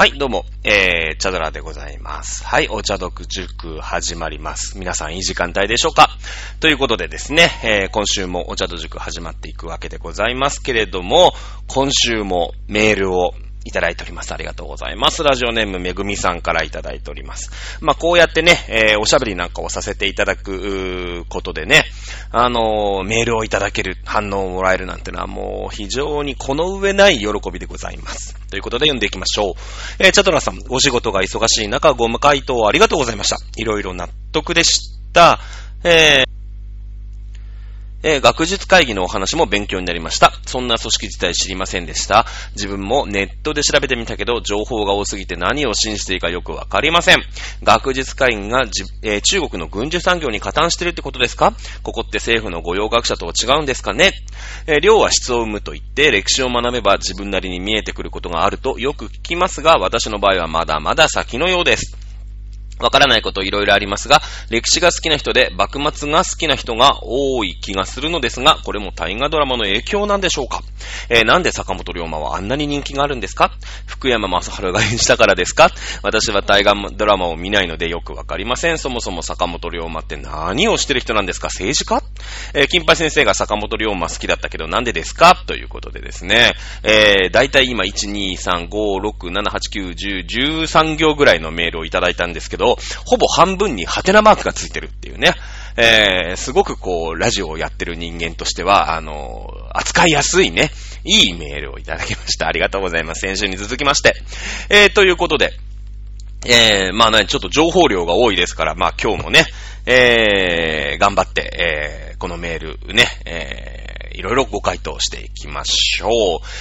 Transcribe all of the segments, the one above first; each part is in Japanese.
はい、どうも、えー、チャドラでございます。はい、お茶読塾始まります。皆さんいい時間帯でしょうか？ということでですね、えー、今週もお茶読塾始まっていくわけでございますけれども、今週もメールをいただいております。ありがとうございます。ラジオネームめぐみさんからいただいております。まあ、こうやってね、えー、おしゃべりなんかをさせていただくことでね、あのーメールをいただける、反応をもらえるなんてのはもう非常にこの上ない喜びでございます。ということで読んでいきましょう。えー、チャトラさん、お仕事が忙しい中、ご無回答ありがとうございました。いろいろ納得でした。えーえー学術会議のお話も勉強になりました。そんな組織自体知りませんでした。自分もネットで調べてみたけど、情報が多すぎて何を信じていいかよくわかりません。学術会議が、えー中国の軍需産業に加担してるってことですか？ここって政府の御用学者とは違うんですかね？えー量は質を生むと言って、歴史を学べば自分なりに見えてくることがあるとよく聞きますが、私の場合はまだまだ先のようです。わからないこといろいろありますが、歴史が好きな人で幕末が好きな人が多い気がするのですが、これも大河ドラマの影響なんでしょうか？えーなんで坂本龍馬はあんなに人気があるんですか？福山雅治が演じたからですか？私は大河ドラマを見ないのでよくわかりません。そもそも坂本龍馬って何をしてる人なんですか？政治家？えー金八先生が坂本龍馬好きだったけどなんでですか？ということでですね、えー、だいたい今1、2、3、5、6、7、8、9、10、13行ぐらいのメールをいただいたんですけど、ほぼ半分にハテナマークがついてるっていうね。えー、すごくこう、ラジオをやってる人間としては、あのー扱いやすいね、いいメールをいただきました。ありがとうございます。先週に続きまして。えー、ということで、えー、まあね、ちょっと情報量が多いですから、まあ今日もね、えー、頑張って、えー、このメールね、えー、いろいろご回答していきましょう。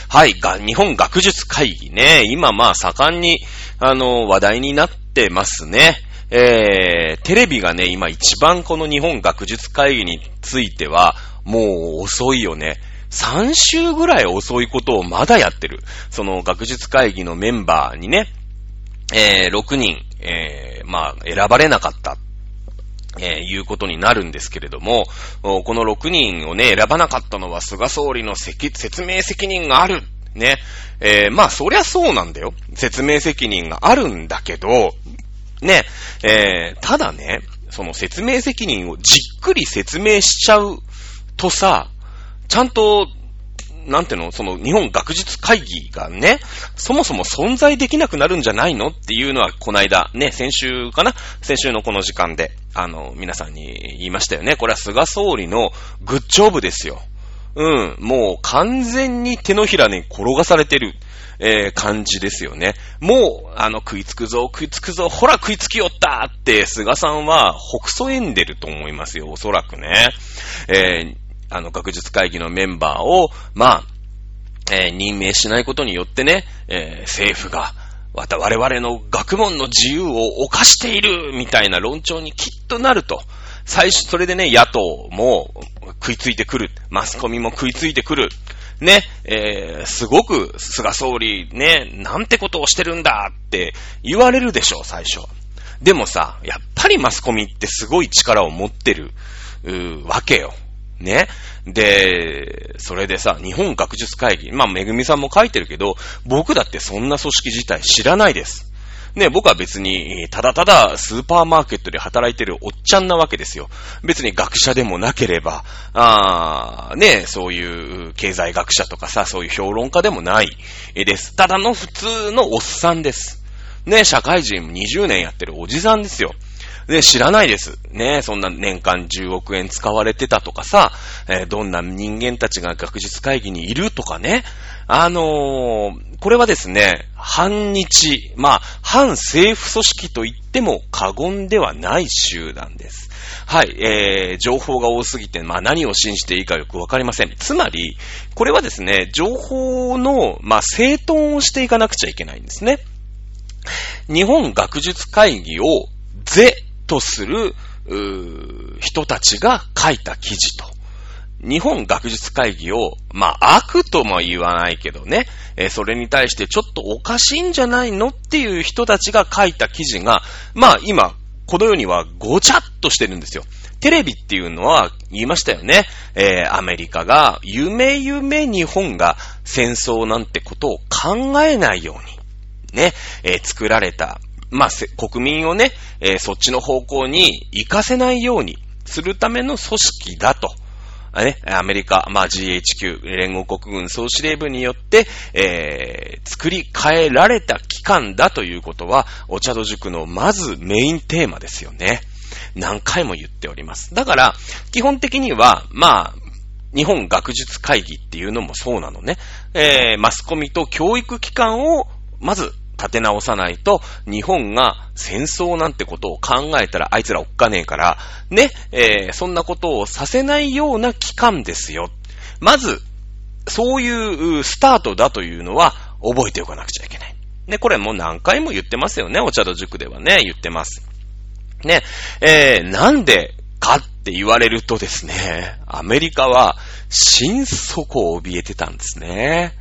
はい、が、日本学術会議ね、今まあ盛んに、あの、話題になってますね。えー、テレビがね、今一番この日本学術会議については、もう遅いよね。3週ぐらい遅いことをまだやってる。その学術会議のメンバーにね、えー、6人、えー、まあ、選ばれなかった。えーいうことになるんですけれども、この6人をね、選ばなかったのは菅総理の説明責任がある。ね。えーまあ、そりゃそうなんだよ。説明責任があるんだけど、ね、えーただね、その説明責任をじっくり説明しちゃうとさ、ちゃんと、なんていうの、その日本学術会議がね、そもそも存在できなくなるんじゃないのっていうのは、この間、ね、先週かな？先週のこの時間で、あの、皆さんに言いましたよね。これは菅総理のグッジョブですよ。うん、もう完全に手のひらに転がされてる。えー感じですよね。もう、あの、食いつくぞ、食いつくぞ、ほら食いつきよったって、菅さんは、ほくそえんでると思いますよ、おそらくね。えーあの、学術会議のメンバーを、まあ、えー任命しないことによってね、えー政府が、また我々の学問の自由を犯しているみたいな論調にきっとなると。最初、それでね、野党も食いついてくる。マスコミも食いついてくる。ね、えー、すごく菅総理ね、なんてことをしてるんだって言われるでしょ、最初。でもさ、やっぱりマスコミってすごい力を持ってる、うわけよ。ね。で、それでさ、日本学術会議、まあ、めぐみさんも書いてるけど、僕だってそんな組織自体知らないです。ね、僕は別に、ただただスーパーマーケットで働いてるおっちゃんなわけですよ。別に学者でもなければ、あーね、そういう経済学者とかさ、そういう評論家でもないです。ただの普通のおっさんです。ね、社会人20年やってるおじさんですよ。で、知らないです。ね、そんな年間10億円使われてたとかさ、えーどんな人間たちが学術会議にいるとかね。あのーこれはですね、反日、まあ、反政府組織と言っても過言ではない集団です。はい、えー、情報が多すぎて、まあ何を信じていいかよくわかりません。つまり、これはですね、情報の、まあ、整頓をしていかなくちゃいけないんですね。日本学術会議を是とするうー人たちが書いた記事と。日本学術会議を、まあ、悪とも言わないけどね、えーそれに対してちょっとおかしいんじゃないのっていう人たちが書いた記事が、まあ、今、この世にはごちゃっとしてるんですよ。テレビっていうのは言いましたよね。えーアメリカが、夢夢日本が戦争なんてことを考えないように。ね、えー、作られた、まあ、国民をね、えー、そっちの方向に行かせないようにするための組織だと。ね、アメリカ、まあ、GHQ、連合国軍総司令部によって、えー、作り変えられた機関だということは、お茶戸塾のまずメインテーマですよね。何回も言っております。だから、基本的には、まあ、日本学術会議っていうのもそうなのね。えー、マスコミと教育機関を、まず立て直さないと、日本が戦争なんてことを考えたら、あいつらおっかねえから、ね、えー、そんなことをさせないような機関ですよ。まず、そういうスタートだというのは覚えておかなくちゃいけない。ね、これもう何回も言ってますよね、お茶戸塾ではね、言ってます。ね、えー、なんでかって言われるとですね、アメリカは心底怯えてたんですね。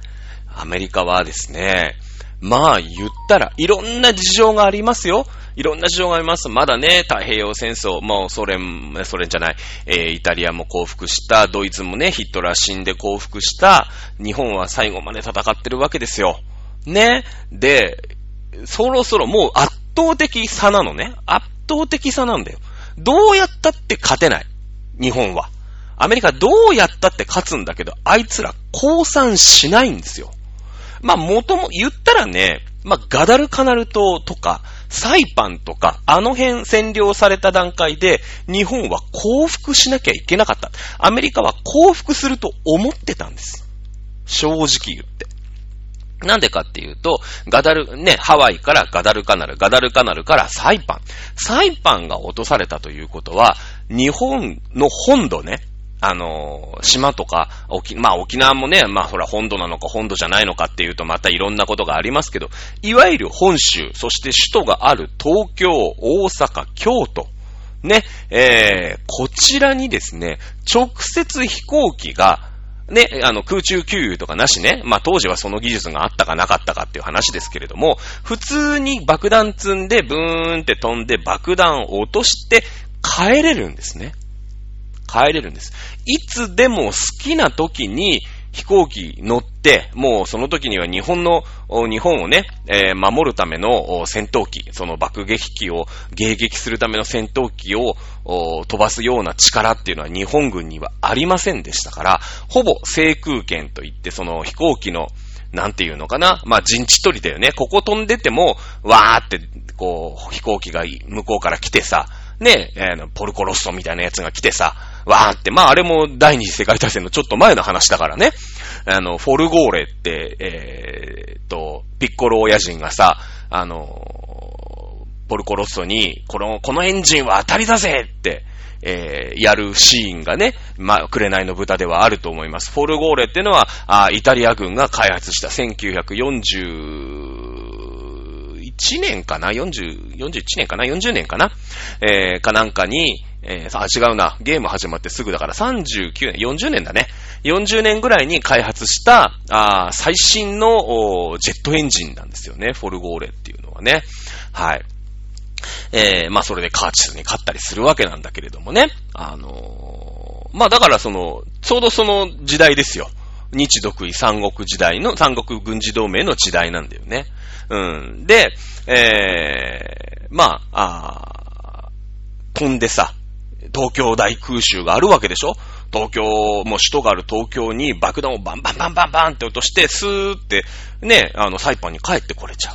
アメリカはですね、まあ言ったら、いろんな事情がありますよ。いろんな事情があります。まだね、太平洋戦争、もうソ連、ソ連じゃない、えー、イタリアも降伏した、ドイツもね、ヒットラー死んで降伏した、日本は最後まで戦ってるわけですよ。ね。で、そろそろもう圧倒的差なのね。圧倒的差なんだよ。どうやったって勝てない。日本は。アメリカどうやったって勝つんだけど、あいつら降参しないんですよ。まあ、もとも、言ったらね、まあ、ガダルカナル島とか、サイパンとか、あの辺占領された段階で、日本は降伏しなきゃいけなかった。アメリカは降伏すると思ってたんです。正直言って。なんでかっていうと、ガダル、ね、ハワイからガダルカナル、ガダルカナルからサイパン。サイパンが落とされたということは、日本の本土ね、あの、島とか、沖、まあ沖縄もね、まあほら本土なのか本土じゃないのかっていうとまたいろんなことがありますけど、いわゆる本州、そして首都がある東京、大阪、京都、ね、えー、こちらにですね、直接飛行機が、ね、あの、空中給油とかなしね。まあ、当時はその技術があったかなかったかっていう話ですけれども、普通に爆弾積んで、ブーンって飛んで爆弾を落として帰れるんですね。帰れるんです。いつでも好きな時に飛行機乗って、もうその時には日本の、日本をね、えー、守るための戦闘機、その爆撃機を迎撃するための戦闘機を飛ばすような力っていうのは日本軍にはありませんでしたから、ほぼ制空権といってその飛行機のなんていうのかなまあ、陣地取りだよね。ここ飛んでても、わーって、こう、飛行機が向こうから来てさ、ね、えー、ポルコロッソみたいなやつが来てさ、わーって、まああれも第二次世界大戦のちょっと前の話だからね。あの、フォルゴーレって、えー、と、ピッコロ親人がさ、あの、ポルコロッソに、この、このエンジンは当たりだぜって、えー、やるシーンがね、まあ、紅の豚ではあると思います。フォルゴーレっていうのは、あイタリア軍が開発した1941年かな ?40、41年かな ?40 年かな？えー、かなんかに、えー、あ、違うな。ゲーム始まってすぐだから39年、40年だね。40年ぐらいに開発した、あ最新のジェットエンジンなんですよね。フォルゴーレっていうのはね。はい。えー、まあそれでカーチスに勝ったりするわけなんだけれどもね。あのー、まあだからその、ちょうどその時代ですよ。日独位三国時代の、三国軍事同盟の時代なんだよね。うん。で、えー、まあ、あ飛んでさ、東京大空襲があるわけでしょ？東京、もう首都がある東京に爆弾をバンバンバンバンバンって落として、スーって、ね、あの、サイパンに帰ってこれちゃ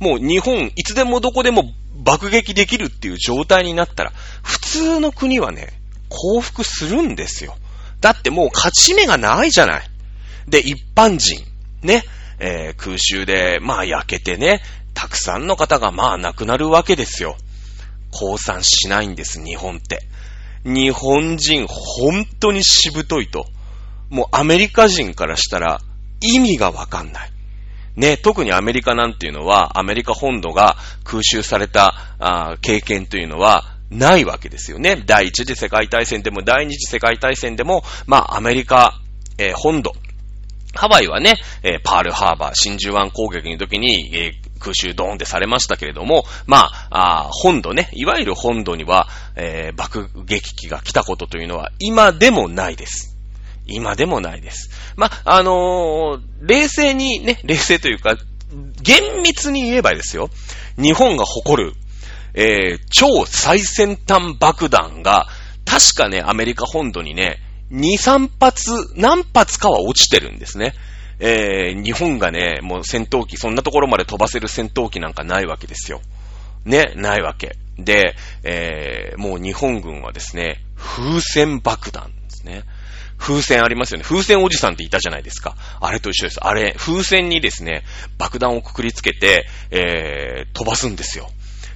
う。もう日本、いつでもどこでも爆撃できるっていう状態になったら、普通の国はね、降伏するんですよ。だってもう勝ち目がないじゃない。で、一般人、ね、えー、空襲で、まあ焼けてね、たくさんの方がまあ亡くなるわけですよ。降参しないんです、日本って。日本人、本当にしぶといと。もうアメリカ人からしたら意味がわかんない。ね、特にアメリカなんていうのは、アメリカ本土が空襲されたあ経験というのはないわけですよね。第一次世界大戦でも第二次世界大戦でも、まあアメリカ、えー、本土、ハワイはね、えー、パールハーバー、真珠湾攻撃の時に、えー、空襲ドーンってされましたけれども、まあ、あ本土ね、いわゆる本土には、えー、爆撃機が来たことというのは今でもないです。今でもないです。まあ、あの、冷静にね、冷静というか、厳密に言えばですよ、日本が誇る、え、超最先端爆弾が、確かね、アメリカ本土にね、2、3発、何発かは落ちてるんですね。えー、日本がね、もう戦闘機、そんなところまで飛ばせる戦闘機なんかないわけですよ。ね、ないわけ。で、えー、もう日本軍はですね、風船爆弾ですね。風船ありますよね。風船おじさんっていたじゃないですか。あれと一緒です。あれ、風船にですね、爆弾をくくりつけて、えー、飛ばすんですよ。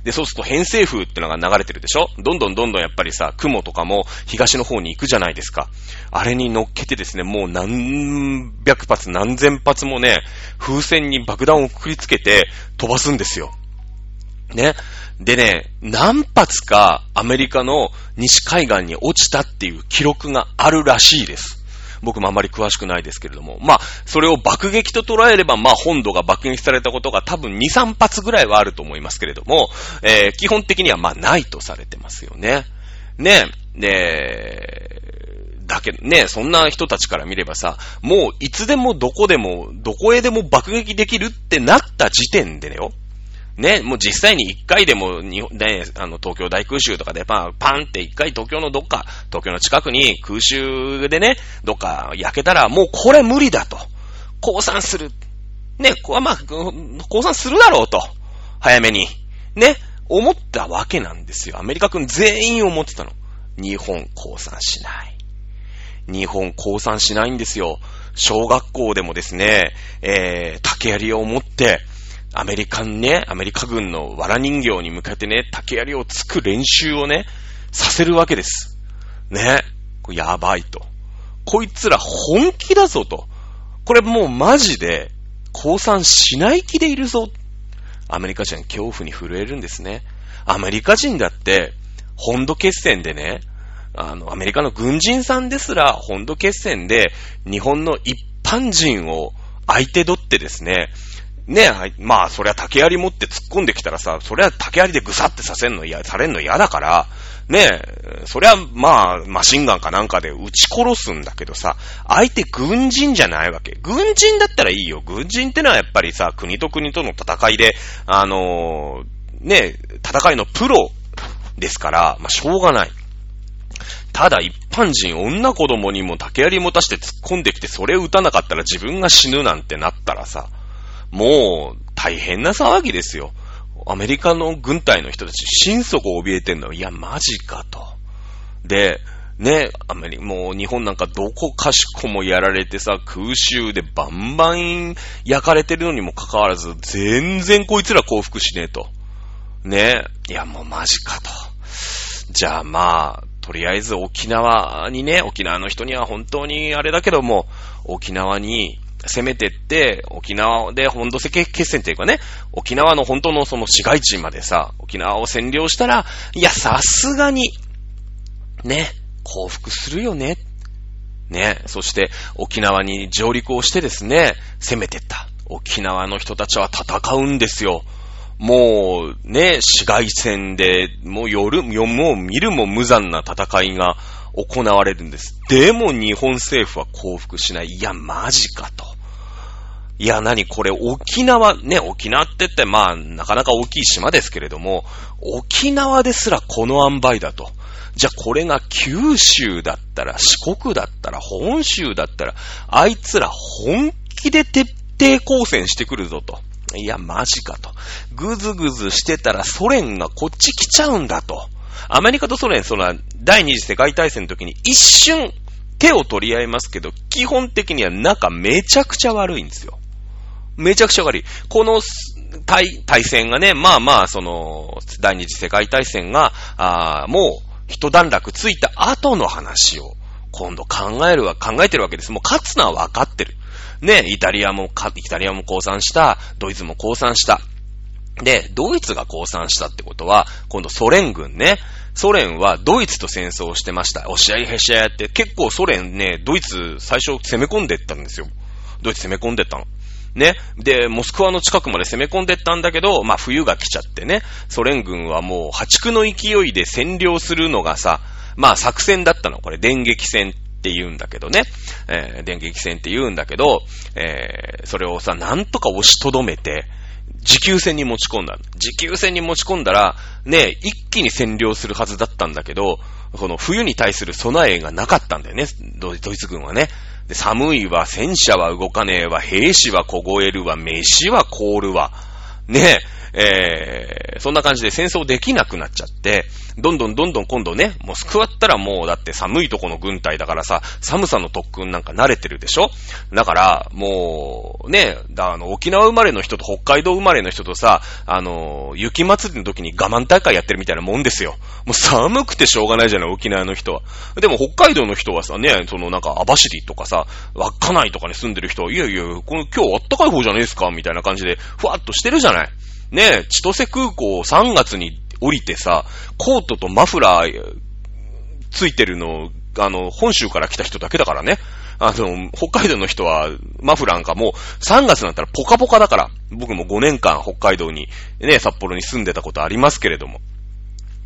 で、そうすると偏西風ってのが流れてるでしょ？どんどんどんどんやっぱりさ、雲とかも東の方に行くじゃないですか。あれに乗っけてですね、もう何百発何千発もね、風船に爆弾をくくりつけて飛ばすんですよ。ね。でね、何発かアメリカの西海岸に落ちたっていう記録があるらしいです。僕もあまり詳しくないですけれども。まあ、それを爆撃と捉えれば、まあ、本土が爆撃されたことが多分2、3発ぐらいはあると思いますけれども、えー、基本的にはまあ、ないとされてますよね。ね。で、だけどね、そんな人たちから見ればさ、もういつでもどこでも、どこへでも爆撃できるってなった時点でねよ。ね、もう実際に一回でも、日本、ね、あの、東京大空襲とかでパン、パンって一回東京のどっか、東京の近くに空襲でね、どっか焼けたら、もうこれ無理だと。降参する。ね、こまあ、降参するだろうと。早めに。ね、思ったわけなんですよ。アメリカ軍全員思ってたの。日本降参しない。日本降参しないんですよ。小学校でもですね、えー、竹槍を持って、アメリカンね、アメリカ軍の藁人形に向かってね、竹槍をつく練習をね、させるわけです。ね。やばいと。こいつら本気だぞと。これもうマジで、降参しない気でいるぞ。アメリカ人恐怖に震えるんですね。アメリカ人だって、本土決戦でね、あの、アメリカの軍人さんですら、本土決戦で、日本の一般人を相手取ってですね、ねえ、まあ、そりゃ竹槍持って突っ込んできたらさ、そりゃ竹槍でぐさってさせんの嫌、されんの嫌だから、ねえ、そりゃ、まあ、マシンガンかなんかで撃ち殺すんだけどさ、相手軍人じゃないわけ。軍人だったらいいよ。軍人ってのはやっぱりさ、国と国との戦いで、あのー、ねえ、戦いのプロですから、まあ、しょうがない。ただ一般人、女子供にも竹槍持たして突っ込んできて、それ撃たなかったら自分が死ぬなんてなったらさ、もう、大変な騒ぎですよ。アメリカの軍隊の人たち、心底怯えてんの。いや、マジかと。で、ね、アメリカ、もう日本なんかどこかしこもやられてさ、空襲でバンバン焼かれてるのにもかかわらず、全然こいつら降伏しねえと。ね、いや、もうマジかと。じゃあまあ、とりあえず沖縄にね、沖縄の人には本当にあれだけども、沖縄に攻めてって、沖縄で本土決戦っていうかね、沖縄の本当のその市街地までさ、沖縄を占領したら、いや、さすがに、ね、降伏するよね。ね、そして沖縄に上陸をしてですね、攻めてった。沖縄の人たちは戦うんですよ。もう、ね、市街戦で、もう夜、もう見るも無残な戦いが行われるんです。でも日本政府は降伏しない。いや、マジかと。いや、何これ沖縄、ね、沖縄って言ってまあ、なかなか大きい島ですけれども、沖縄ですらこの塩梅だと。じゃあこれが九州だったら、四国だったら、本州だったら、あいつら本気で徹底抗戦してくるぞと。いや、マジかと。ぐずぐずしてたらソ連がこっち来ちゃうんだと。アメリカとソ連、その、第二次世界大戦の時に一瞬手を取り合いますけど、基本的には仲めちゃくちゃ悪いんですよ。めちゃくちゃ悪い。この対、対戦がね、まあまあ、その、第二次世界大戦が、あもう、一段落ついた後の話を、今度考えるわ、考えてるわけです。もう勝つのは分かってる。ね、イタリアも、イタリアも降参した、ドイツも降参した。で、ドイツが降参したってことは、今度ソ連軍ね、ソ連はドイツと戦争をしてました。押し合いへし合いって、結構ソ連ね、ドイツ最初攻め込んでったんですよ。ドイツ攻め込んでったの。ね。で、モスクワの近くまで攻め込んでったんだけど、まあ冬が来ちゃってね、ソ連軍はもう破竹の勢いで占領するのがさ、まあ作戦だったの。これ電撃戦って言うんだけどね。えー、電撃戦って言うんだけど、えー、それをさ、なんとか押しとどめて、持久戦に持ち込んだ。持久戦に持ち込んだら、ね、一気に占領するはずだったんだけど、この冬に対する備えがなかったんだよね、ドイツ軍はね。で寒いわ、戦車は動かねえわ、兵士は凍えるわ、飯は凍るわ。ねええー、そんな感じで戦争できなくなっちゃって、どんどんどんどん今度ね、モスクワったらもうだって寒いとこの軍隊だからさ、寒さの特訓なんか慣れてるでしょ？だから、もう、ね、あの、沖縄生まれの人と北海道生まれの人とさ、あの、雪祭りの時に我慢大会やってるみたいなもんですよ。もう寒くてしょうがないじゃない、沖縄の人は。でも北海道の人はさ、ね、そのなんか網走とかさ、稚内とかに住んでる人は、いやいや、この今日あったかい方じゃねえですか？みたいな感じで、ふわっとしてるじゃない。ね、千歳空港3月に降りてさ、コートとマフラーついてるの、あの、本州から来た人だけだからね。あの、北海道の人は、マフラーなんかもう3月になったらポカポカだから、僕も5年間北海道に、ね、札幌に住んでたことありますけれども。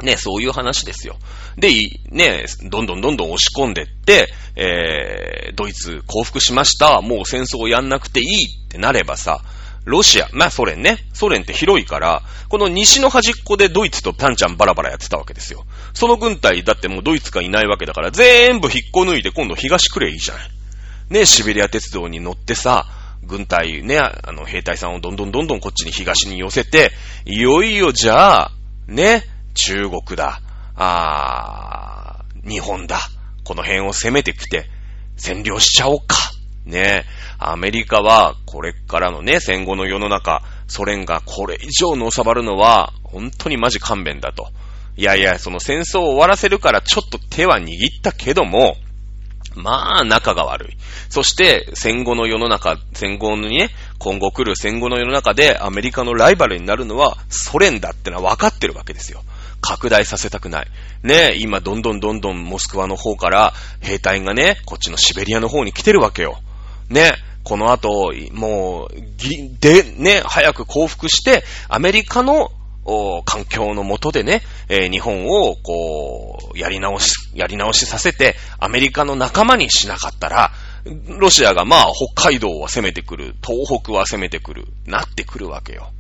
ね、そういう話ですよ。で、ね、どんどんどんどん押し込んでって、えー、ドイツ降伏しました。もう戦争をやんなくていいってなればさ、ロシア、まあソ連ね。ソ連って広いから、この西の端っこでドイツとパンちゃんバラバラやってたわけですよ。その軍隊だってもうドイツがいないわけだから、全部引っこ抜いて今度東くれいいじゃない。ね、シベリア鉄道に乗ってさ、軍隊ね、あの兵隊さんをどんどんどんどんこっちに東に寄せて、いよいよじゃあ、ね、中国だ、あー、日本だ、この辺を攻めてきて、占領しちゃおうか。ねアメリカは、これからのね、戦後の世の中、ソ連がこれ以上の収まるのは、本当にマジ勘弁だと。いやいや、その戦争を終わらせるからちょっと手は握ったけども、まあ、仲が悪い。そして、戦後の世の中、戦後にね、今後来る戦後の世の中でアメリカのライバルになるのはソ連だってのは分かってるわけですよ。拡大させたくない。ね今どんどんどんどんモスクワの方から兵隊がね、こっちのシベリアの方に来てるわけよ。ね、この後、もう、ぎ、で、ね、早く降伏して、アメリカの、環境の下でね、えー、日本を、こう、やり直し、やり直しさせて、アメリカの仲間にしなかったら、ロシアがまあ、北海道は攻めてくる、東北は攻めてくる、なってくるわけよ。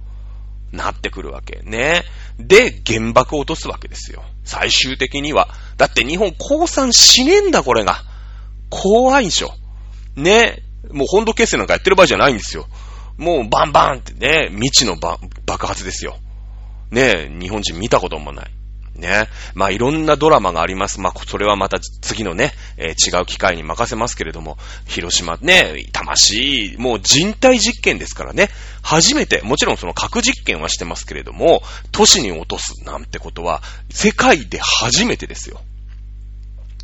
なってくるわけ。ね。で、原爆を落とすわけですよ。最終的には。だって日本降参しねえんだ、これが。怖いでしょ。ね。もう本土決戦なんかやってる場合じゃないんですよ。もうバンバンってね、未知の爆発ですよ。ね日本人見たこともない。ね。まあ、いろんなドラマがあります。まあ、それはまた次のね、えー、違う機会に任せますけれども、広島ね、魂、もう人体実験ですからね。初めて、もちろんその核実験はしてますけれども、都市に落とすなんてことは、世界で初めてですよ。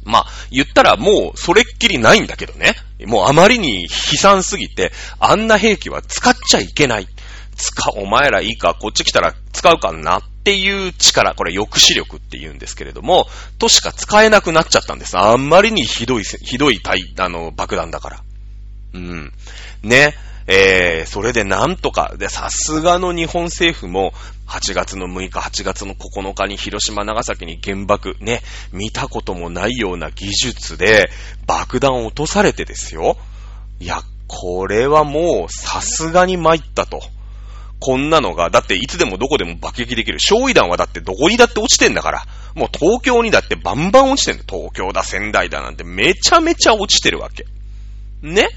まあ、言ったらもうそれっきりないんだけどね。もうあまりに悲惨すぎて、あんな兵器は使っちゃいけない。使、お前らいいか、こっち来たら使うかなっていう力、これ抑止力って言うんですけれども、としか使えなくなっちゃったんです。あんまりにひどい、ひどい対、あの、爆弾だから。うん。ね。えー、それでなんとか、で、さすがの日本政府も、8月の6日、8月の9日に広島、長崎に原爆、ね、見たこともないような技術で爆弾を落とされてですよ。いや、これはもうさすがに参ったと。こんなのが、だっていつでもどこでも爆撃できる。焼夷弾はだってどこにだって落ちてんだから。もう東京にだってバンバン落ちてんだ。東京だ、仙台だなんてめちゃめちゃ落ちてるわけ。ね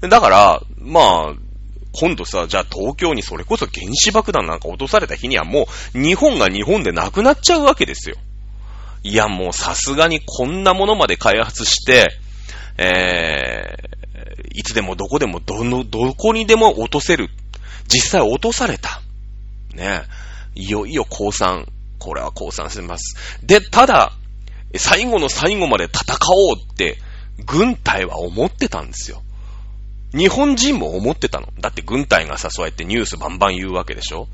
だから、まあ、今度さ、じゃあ東京にそれこそ原子爆弾なんか落とされた日にはもう日本が日本でなくなっちゃうわけですよ。いやもうさすがにこんなものまで開発して、えー、いつでもどこでもどの、どこにでも落とせる。実際落とされた。ねいよいよ降参。これは降参します。で、ただ、最後の最後まで戦おうって、軍隊は思ってたんですよ。日本人も思ってたの。だって軍隊がさ、そうやってニュースバンバン言うわけでしょ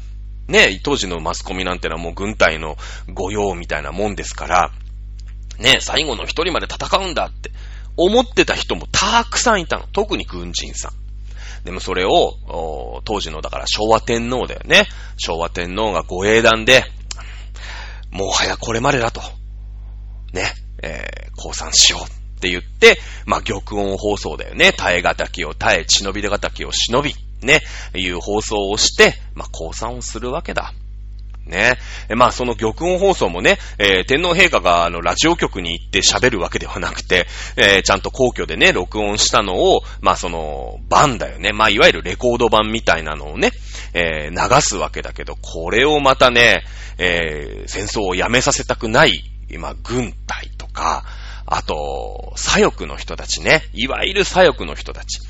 ね当時のマスコミなんてのはもう軍隊の御用みたいなもんですから、ね最後の一人まで戦うんだって思ってた人もたくさんいたの。特に軍人さん。でもそれを、当時のだから昭和天皇だよね。昭和天皇がご英断で、もう早これまでだと。ね、えー、降参しようって言って、まあ、玉音放送だよね。耐え敵を耐え、忍びで敵を忍び、ね、いう放送をして、まあ、降参をするわけだ。ね。まあ、その玉音放送もね、えー、天皇陛下があの、ラジオ局に行って喋るわけではなくて、えー、ちゃんと皇居でね、録音したのを、まあ、その、版だよね。まあ、いわゆるレコード版みたいなのをね、えー、流すわけだけど、これをまたね、え、戦争をやめさせたくない、今、軍隊とか、あと、左翼の人たちね。いわゆる左翼の人たち。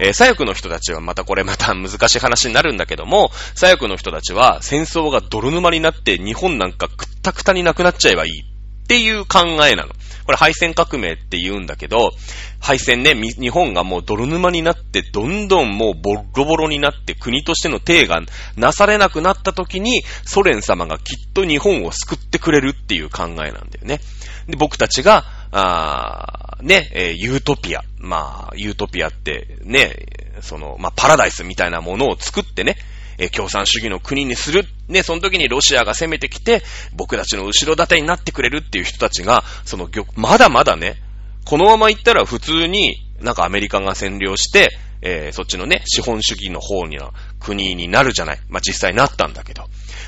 えー、左翼の人たちはまたこれまた難しい話になるんだけども、左翼の人たちは戦争が泥沼になって日本なんかくったくたになくなっちゃえばいいっていう考えなの。これ敗戦革命って言うんだけど、敗戦ね、日本がもう泥沼になって、どんどんもうボロボロになって、国としての体がなされなくなった時に、ソ連様がきっと日本を救ってくれるっていう考えなんだよね。で、僕たちが、あね、えー、ユートピア。まあ、ユートピアってね、その、まあ、パラダイスみたいなものを作ってね、え共産主義の国にする。ね、その時にロシアが攻めてきて、僕たちの後ろ盾になってくれるっていう人たちが、その、まだまだね、このまま行ったら普通になんかアメリカが占領して、えー、そっちのね、資本主義の方には国になるじゃない。まあ、実際なったんだけど。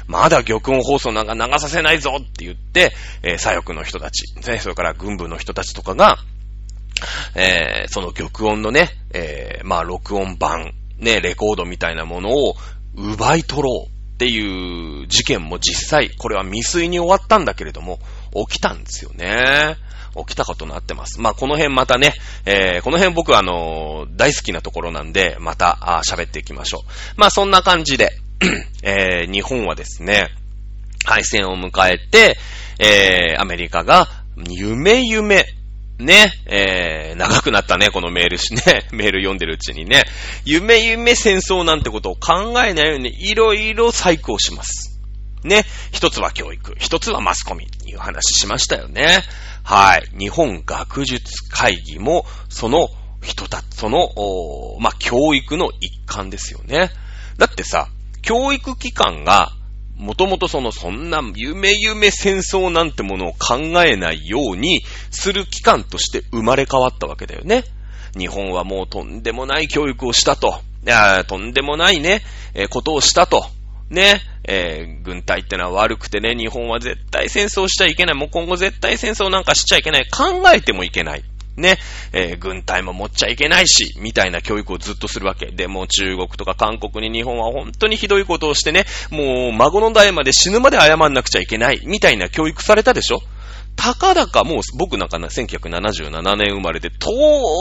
まだ玉音放送なんか流させないぞって言って、えー、左翼の人たち、ね、それから軍部の人たちとかが、えー、その玉音のね、えー、まあ、録音版、ね、レコードみたいなものを奪い取ろうっていう事件も実際、これは未遂に終わったんだけれども、起きたんですよね。起きたことになってます。まあ、この辺またね、えー、この辺僕はあのー、大好きなところなんで、また、あ喋っていきましょう。まあ、そんな感じで、えー、日本はですね、敗戦を迎えて、えー、アメリカが、夢夢、ね、えー、長くなったね、このメールしね、メール読んでるうちにね、夢夢戦争なんてことを考えないように、いろいろ細工をします。ね、一つは教育、一つはマスコミ、いう話しましたよね。はい。日本学術会議も、その人た、その、まあ、教育の一環ですよね。だってさ、教育機関が、もともとその、そんな夢夢戦争なんてものを考えないようにする機関として生まれ変わったわけだよね。日本はもうとんでもない教育をしたと。いや、とんでもないね、えー、ことをしたと。ね、えー、軍隊ってのは悪くてね、日本は絶対戦争しちゃいけない。もう今後絶対戦争なんかしちゃいけない。考えてもいけない。ね、えー、軍隊も持っちゃいけないし、みたいな教育をずっとするわけ。でも中国とか韓国に日本は本当にひどいことをしてね、もう孫の代まで死ぬまで謝んなくちゃいけない、みたいな教育されたでしょたかだかもう僕なんか、1977年生まれで、と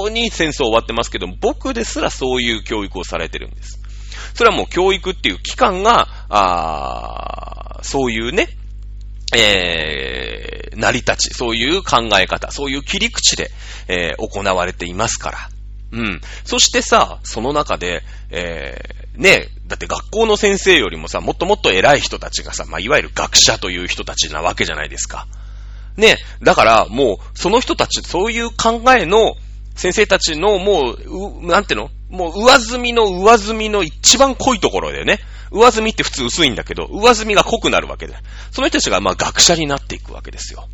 うに戦争終わってますけど、僕ですらそういう教育をされてるんです。それはもう教育っていう機関が、あそういうね、えー、成り立ち、そういう考え方、そういう切り口で、えー、行われていますから。うん。そしてさ、その中で、えー、ね、だって学校の先生よりもさ、もっともっと偉い人たちがさ、まあ、いわゆる学者という人たちなわけじゃないですか。ね、だからもう、その人たち、そういう考えの先生たちのもう、う、なんていうの？もう上積みの上積みの一番濃いところだよね。上積みって普通薄いんだけど、上積みが濃くなるわけで。その人たちがまあ学者になっていくわけですよ。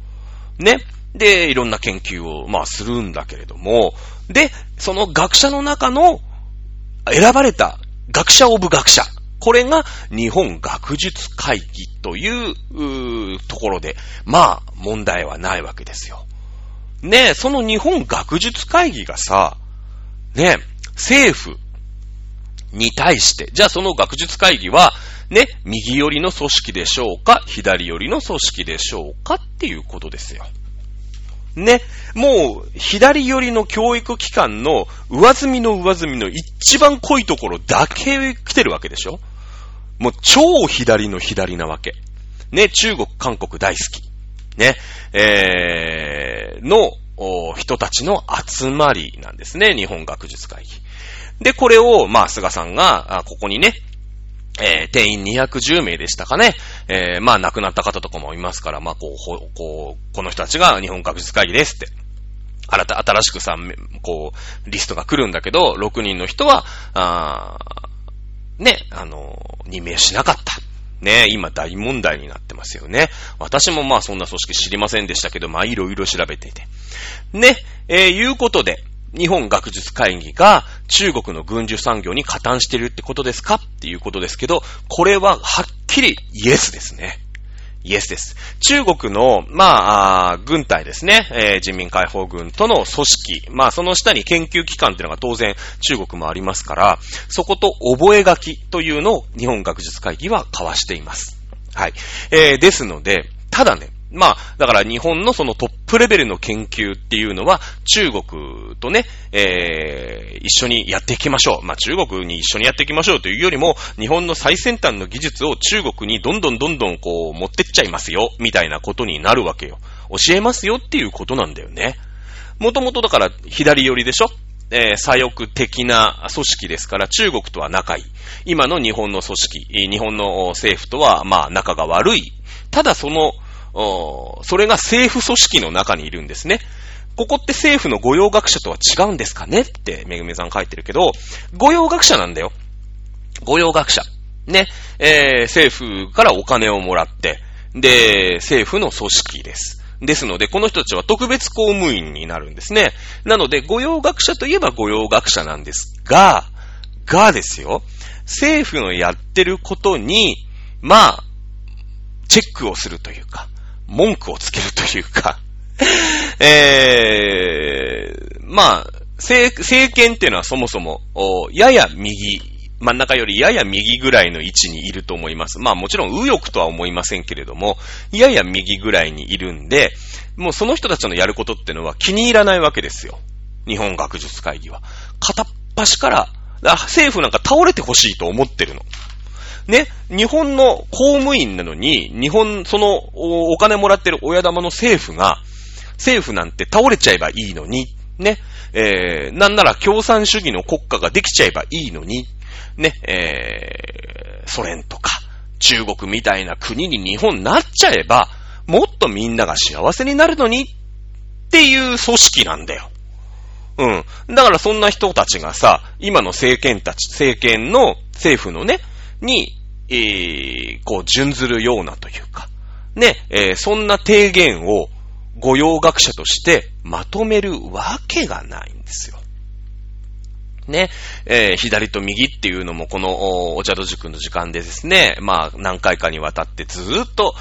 ね。で、いろんな研究をまあするんだけれども、で、その学者の中の選ばれた学者オブ学者。これが日本学術会議といううところで、まあ問題はないわけですよ。ねその日本学術会議がさ、ねえ政府に対して、じゃあその学術会議は、ね、右寄りの組織でしょうか左寄りの組織でしょうかっていうことですよ。ね、もう、左寄りの教育機関の上積みの上積みの一番濃いところだけ来てるわけでしょもう超左の左なわけ。ね、中国、韓国大好き。ね、えー、の人たちの集まりなんですね、日本学術会議。で、これを、まあ、菅さんが、ここにね、えー、定員210名でしたかね。えー、まあ、亡くなった方とかもいますから、まあ、こう、こう、この人たちが日本学術会議ですって。新た、新しくさ、こう、リストが来るんだけど、6人の人は、あね、あの、任命しなかった。ね、今大問題になってますよね。私もまあそんな組織知りませんでしたけど、まあいろいろ調べていて。ね、えー、いうことで、日本学術会議が中国の軍需産業に加担してるってことですか？っていうことですけど、これははっきりイエスですね。イエスです。中国の、まあ、軍隊ですね、えー、人民解放軍との組織、まあ、その下に研究機関っていうのが当然中国もありますから、そこと覚書というのを日本学術会議は交わしています。はい。えー、ですので、ただね、まあ、だから日本のそのトップレベルの研究っていうのは中国とね、えー、一緒にやっていきましょう。まあ中国に一緒にやっていきましょうというよりも、日本の最先端の技術を中国にどんどんどんどんこう持ってっちゃいますよ、みたいなことになるわけよ。教えますよっていうことなんだよね。もともとだから左寄りでしょ？えー、左翼的な組織ですから、中国とは仲いい。今の日本の組織、日本の政府とは、まあ、仲が悪い。ただその、それが政府組織の中にいるんですね。ここって政府の御用学者とは違うんですかねって、めぐみさん書いてるけど、御用学者なんだよ。御用学者。ね。えー、政府からお金をもらって、で、政府の組織です。ですので、この人たちは特別公務員になるんですね。なので、御用学者といえば御用学者なんですが、がですよ、政府のやってることに、まあ、チェックをするというか、文句をつけるというか えー、まあ、政、政権っていうのはそもそも、やや右、真ん中よりやや右ぐらいの位置にいると思います。まあもちろん右翼とは思いませんけれども、やや右ぐらいにいるんで、もうその人たちのやることっていうのは気に入らないわけですよ。日本学術会議は。片っ端から、政府なんか倒れてほしいと思ってるの。ね、日本の公務員なのに、日本、そのお金もらってる親玉の政府が、政府なんて倒れちゃえばいいのに、ね、えー、なんなら共産主義の国家ができちゃえばいいのに、ね、えー、ソ連とか中国みたいな国に日本なっちゃえば、もっとみんなが幸せになるのにっていう組織なんだよ。うん。だからそんな人たちがさ、今の政権たち、政権の政府のね、に、えー、こう、準ずるようなというか、ね、えー、そんな提言を御用学者としてまとめるわけがないんですよ。ね、えー、左と右っていうのもこのお茶戸塾の時間でですね、まあ何回かにわたってずーっと、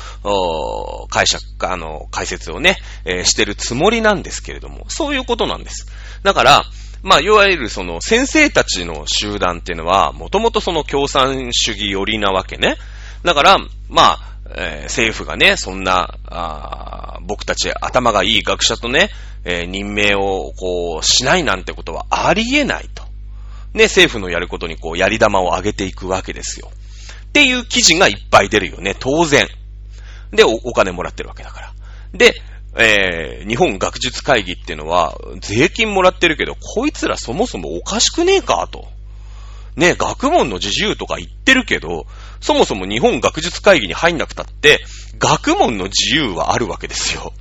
解釈、あの、解説をね、えー、してるつもりなんですけれども、そういうことなんです。だから、まあ、いわゆるその先生たちの集団っていうのは、もともとその共産主義寄りなわけね。だから、まあ、えー、政府がね、そんな、あ僕たち頭がいい学者とね、えー、任命をこう、しないなんてことはありえないと。ね、政府のやることにこう、やり玉を上げていくわけですよ。っていう記事がいっぱい出るよね、当然。で、おお金もらってるわけだから。で、えー、日本学術会議っていうのは、税金もらってるけど、こいつらそもそもおかしくねえかと。ね、学問の自由とか言ってるけど、そもそも日本学術会議に入んなくたって、学問の自由はあるわけですよ。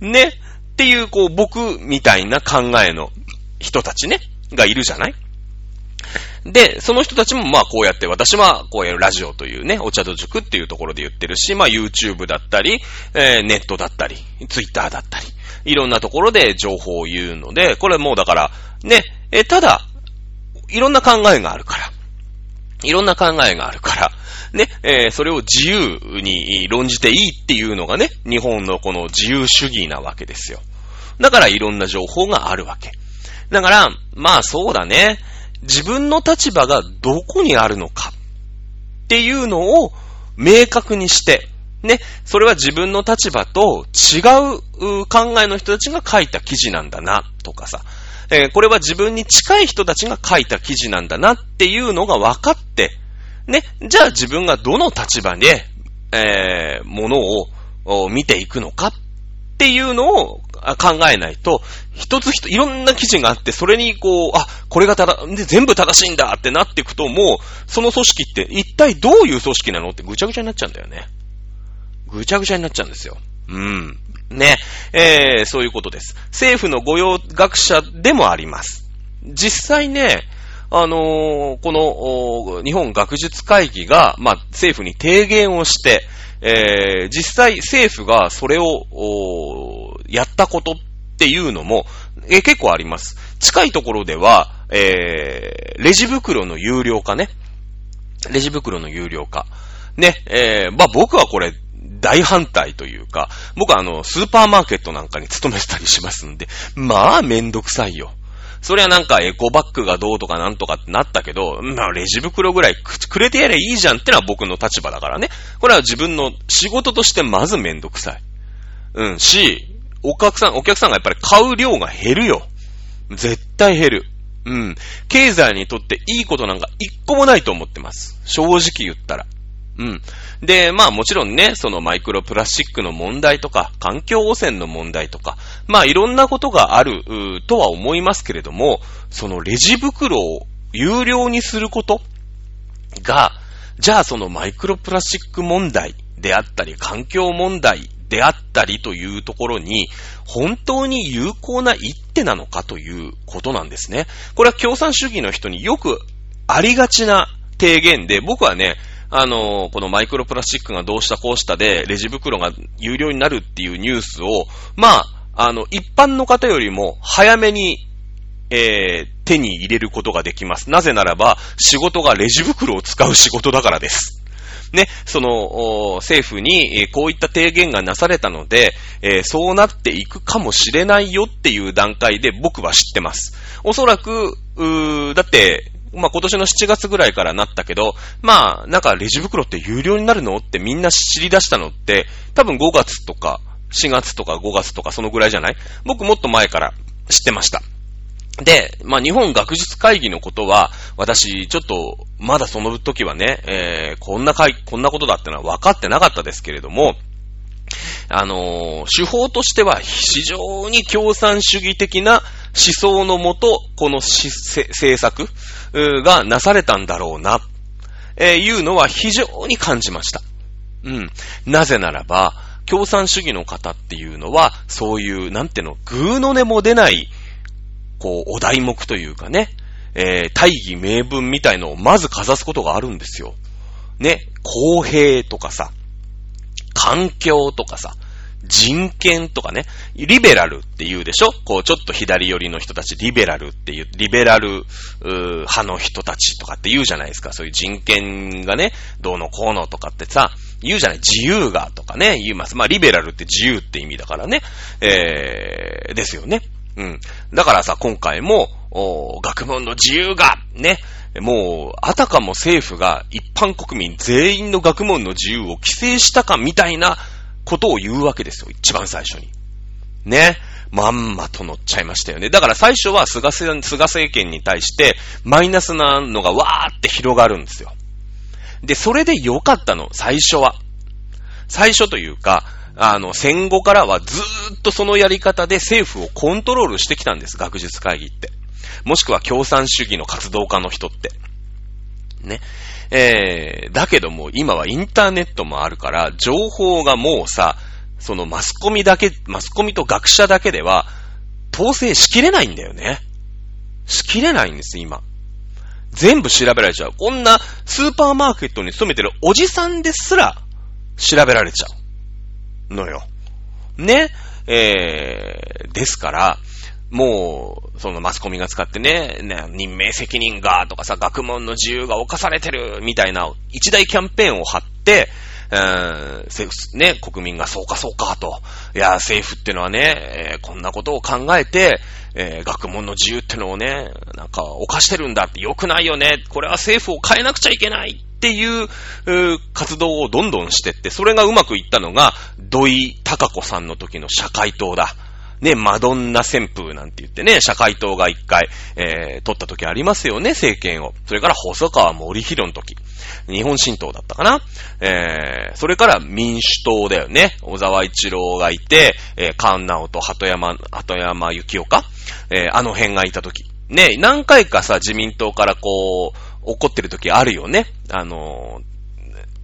ね。っていう、こう、僕みたいな考えの人たちね、がいるじゃないで、その人たちもまあこうやって私はこういうラジオというね、お茶戸塾っていうところで言ってるし、まあ YouTube だったり、えー、ネットだったり、Twitter だったり、いろんなところで情報を言うので、これもうだから、ね、えただ、いろんな考えがあるから、いろんな考えがあるから、ね、えー、それを自由に論じていいっていうのがね、日本のこの自由主義なわけですよ。だからいろんな情報があるわけ。だから、まあそうだね。自分の立場がどこにあるのかっていうのを明確にして、ね、それは自分の立場と違う考えの人たちが書いた記事なんだな、とかさ、えー、これは自分に近い人たちが書いた記事なんだなっていうのが分かって、ね、じゃあ自分がどの立場で、えー、ものを見ていくのかっていうのを考えないと、一つ一つ、いろんな記事があって、それにこう、あ、これがただ、で、全部正しいんだってなっていくと、もう、その組織って一体どういう組織なのってぐちゃぐちゃになっちゃうんだよね。ぐちゃぐちゃになっちゃうんですよ。うん。ね。えー、そういうことです。政府の御用学者でもあります。実際ね、あのーこの、日本学術会議が、まあ、政府に提言をして、えー実際政府がそれを、おやったことっていうのも、え結構あります。近いところでは、えーレジ袋の有料化ね。レジ袋の有料化。ね、えーまあ僕はこれ、大反対というか、僕はあの、スーパーマーケットなんかに勤めてたりしますんで、まあめんどくさいよ。そりゃなんかエコバッグがどうとかなんとかってなったけど、まあレジ袋ぐらいくくれてやればいいじゃんってのは僕の立場だからね。これは自分の仕事としてまずめんどくさい。うん、し、お客さん、お客さんがやっぱり買う量が減るよ。絶対減る。うん。経済にとっていいことなんか一個もないと思ってます。正直言ったら。うん。で、まあもちろんね、そのマイクロプラスチックの問題とか、環境汚染の問題とか、まあいろんなことがある、とは思いますけれども、そのレジ袋を有料にすることが、じゃあそのマイクロプラスチック問題であったり、環境問題であったりというところに、本当に有効な一手なのかということなんですね。これは共産主義の人によくありがちな提言で、僕はね、あのこのマイクロプラスチックがどうしたこうしたで、レジ袋が有料になるっていうニュースを、まあ、あの、一般の方よりも早めにえー手に入れることができます。なぜならば、仕事がレジ袋を使う仕事だからです。ね、その、政府に、えこういった提言がなされたので、えそうなっていくかもしれないよっていう段階で僕は知ってます。おそらく、うーだって、まあ、今年の7月ぐらいからなったけど、まあ、なんかレジ袋って有料になるのってみんな知り出したのって、多分5月とか4月とか5月とかそのぐらいじゃない？僕もっと前から知ってました。で、まあ、日本学術会議のことは、私、ちょっと、まだその時はね、えー、こんな会、こんなことだってのは分かってなかったですけれども、あのー手法としては非常に共産主義的な思想のもと、このしせ政策うがなされたんだろうな、えーいうのは非常に感じました。うん。なぜならば、共産主義の方っていうのは、そういう、なんていうの、ぐーの音も出ない、こう、お題目というかね、えー大義名分みたいのをまずかざすことがあるんですよ。ね、公平とかさ、環境とかさ、人権とかね、リベラルって言うでしょ？こう、ちょっと左寄りの人たち、リベラルっていう、リベラル派の人たちとかって言うじゃないですか。そういう人権がね、どうのこうのとかってさ、言うじゃない？自由がとかね、言います。まあ、リベラルって自由って意味だからね。えー、ですよね。うん。だからさ、今回も、お学問の自由が、ね、もう、あたかも政府が一般国民全員の学問の自由を規制したかみたいなことを言うわけですよ、一番最初に。ね。まんまと乗っちゃいましたよね。だから最初は菅菅政権に対してマイナスなのがわーって広がるんですよ。で、それで良かったの、最初は。最初というか、あの、戦後からはずーっとそのやり方で政府をコントロールしてきたんです、学術会議って。もしくは共産主義の活動家の人って。ね。えー、だけども今はインターネットもあるから、情報がもうさ、そのマスコミだけ、マスコミと学者だけでは、統制しきれないんだよね。しきれないんです、今。全部調べられちゃう。こんなスーパーマーケットに勤めてるおじさんですら調べられちゃう。のよ。ね。えー、ですから、もう、そのマスコミが使ってね、ね任命責任がとかさ、学問の自由が侵されてるみたいな一大キャンペーンを張って、うーん政府ね、国民がそうかそうかと。いや、政府ってのはね、えーこんなことを考えて、えー学問の自由ってのをね、なんか犯してるんだって良くないよね。これは政府を変えなくちゃいけないっていうう活動をどんどんしてって、それがうまくいったのが、土井隆子さんの時の社会党だ。ね、マドンナ旋風なんて言ってね、社会党が一回、えー、取った時ありますよね、政権を。それから細川森弘の時。日本新党だったかなえー、それから民主党だよね。小沢一郎がいて、えー、菅直と鳩山、鳩山幸夫かえー、あの辺がいた時。ね、何回かさ、自民党からこう、怒ってる時あるよね。あのー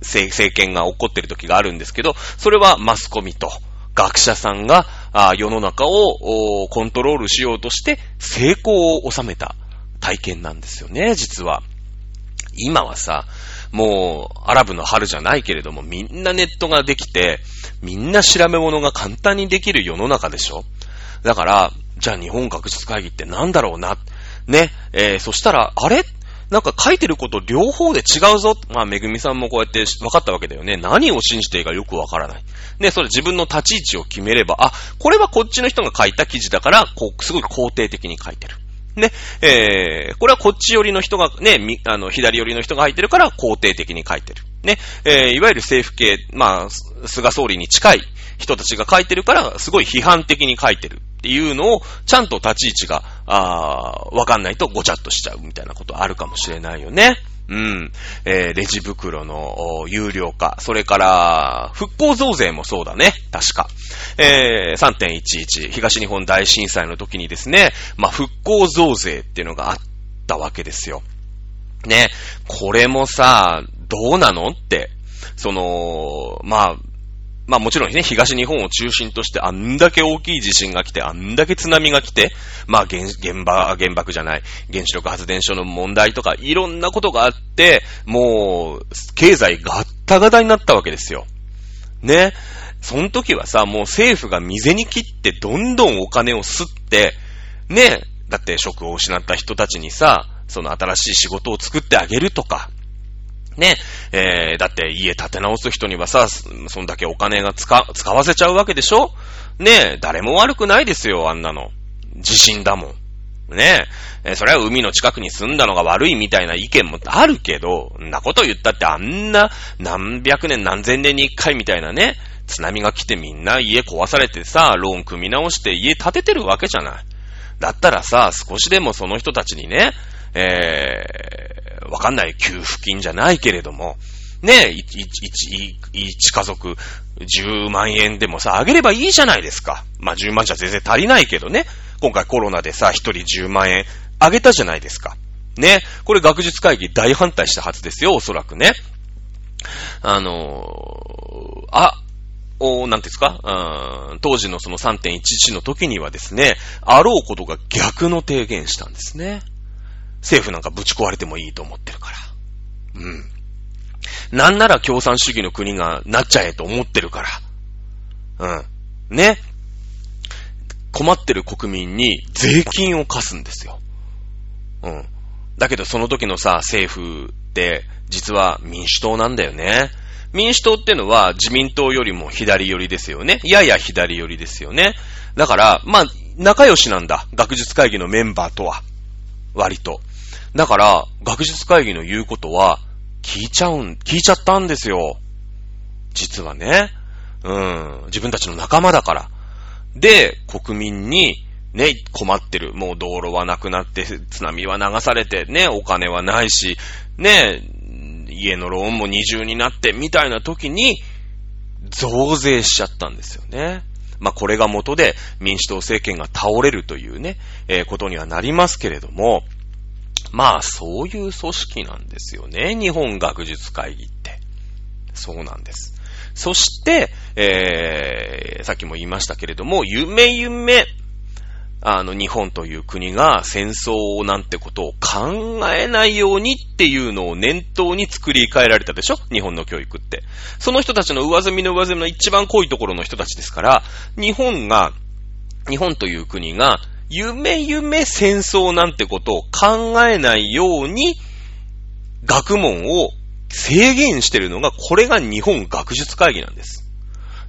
政権が起こってる時があるんですけど、それはマスコミと学者さんがあ世の中をコントロールしようとして成功を収めた体験なんですよね、実は。今はさ、もう、アラブの春じゃないけれども、みんなネットができて、みんな調べ物が簡単にできる世の中でしょだから、じゃあ日本学術会議ってなんだろうな。ね。えー、そしたら、あれなんか書いてること両方で違うぞ。まあ、めぐみさんもこうやって分かったわけだよね。何を信じていいかよくわからない。で、それ自分の立ち位置を決めれば、あ、これはこっちの人が書いた記事だから、こう、すごい肯定的に書いてる。ね、えー、これはこっち寄りの人が、ね、み、あの、左寄りの人が入ってるから肯定的に書いてる。ね、えー、いわゆる政府系、まあ、菅総理に近い人たちが書いてるから、すごい批判的に書いてるっていうのを、ちゃんと立ち位置が、あわかんないとごちゃっとしちゃうみたいなことあるかもしれないよね。うん。えー、レジ袋の有料化。それから、復興増税もそうだね。確か。えー、3.11、東日本大震災の時にですね、まあ、復興増税っていうのがあったわけですよ。ね。これもさ、どうなのって。その、まあ、まあもちろんね、東日本を中心としてあんだけ大きい地震が来て、あんだけ津波が来て、まあ原、原爆、原爆じゃない、原子力発電所の問題とか、いろんなことがあって、もう、経済ガッタガタになったわけですよ。ね。その時はさ、もう政府が未然に切ってどんどんお金を吸って、ね。だって職を失った人たちにさ、その新しい仕事を作ってあげるとか、ね、えー、だって家建て直す人にはさ、そんだけお金が使、使わせちゃうわけでしょ？ねえ誰も悪くないですよ、あんなの。地震だもん。ねえ、それは海の近くに住んだのが悪いみたいな意見もあるけど、んなこと言ったってあんな何百年何千年に一回みたいなね、津波が来てみんな家壊されてさ、ローン組み直して家建ててるわけじゃない。だったらさ、少しでもその人たちにね、えー、わかんない給付金じゃないけれども、ね、一、一、一家族10万円でもさ、あげればいいじゃないですか。まあ、10万じゃ全然足りないけどね。今回コロナでさ、一人10万円あげたじゃないですか。ね。これ学術会議大反対したはずですよ、おそらくね。あのー、あ、おなんていうんですか、うん、当時のその3.11の時にはですね、あろうことが逆の提言したんですね。政府なんかぶち壊れてもいいと思ってるから。うん。なんなら共産主義の国がなっちゃえと思ってるから。うん。ね。困ってる国民に税金を課すんですよ。うん。だけどその時のさ、政府って実は民主党なんだよね。民主党ってのは自民党よりも左寄りですよね。やや左寄りですよね。だから、まあ、仲良しなんだ。学術会議のメンバーとは。割と。だから、学術会議の言うことは、聞いちゃうん、聞いちゃったんですよ。実はね。うん。自分たちの仲間だから。で、国民に、ね、困ってる。もう道路はなくなって、津波は流されて、ね、お金はないし、ね、家のローンも二重になって、みたいな時に、増税しちゃったんですよね。まあ、これが元で民主党政権が倒れるというね、えー、ことにはなりますけれども、まあ、そういう組織なんですよね。日本学術会議って。そうなんです。そして、えー、さっきも言いましたけれども、夢夢、あの、日本という国が戦争なんてことを考えないようにっていうのを念頭に作り変えられたでしょ？日本の教育って。その人たちの上積みの上積みの一番濃いところの人たちですから、日本が、日本という国が夢夢戦争なんてことを考えないように、学問を制限してるのが、これが日本学術会議なんです。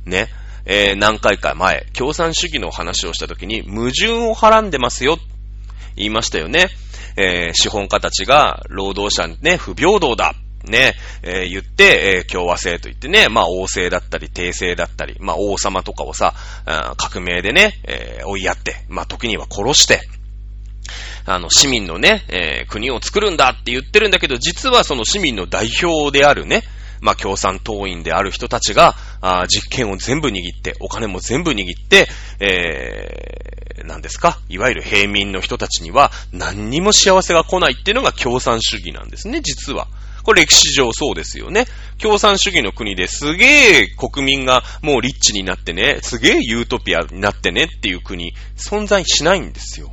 ね。えー、何回か前、共産主義の話をしたときに、矛盾をはらんでますよ。言いましたよね。えー、資本家たちが労働者にね、不平等だ。ね、えー、言って、えー、共和制と言ってね、まあ王政だったり帝政だったり、まあ王様とかをさ、革命でね、えー、追いやって、まあ時には殺して、あの、市民のね、えー、国を作るんだって言ってるんだけど、実はその市民の代表であるね、まあ、共産党員である人たちが、あ実権を全部握って、お金も全部握って、えー、何ですかいわゆる平民の人たちには何にも幸せが来ないっていうのが共産主義なんですね、実は。これ歴史上そうですよね。共産主義の国ですげえ国民がもうリッチになってね、すげえユートピアになってねっていう国、存在しないんですよ。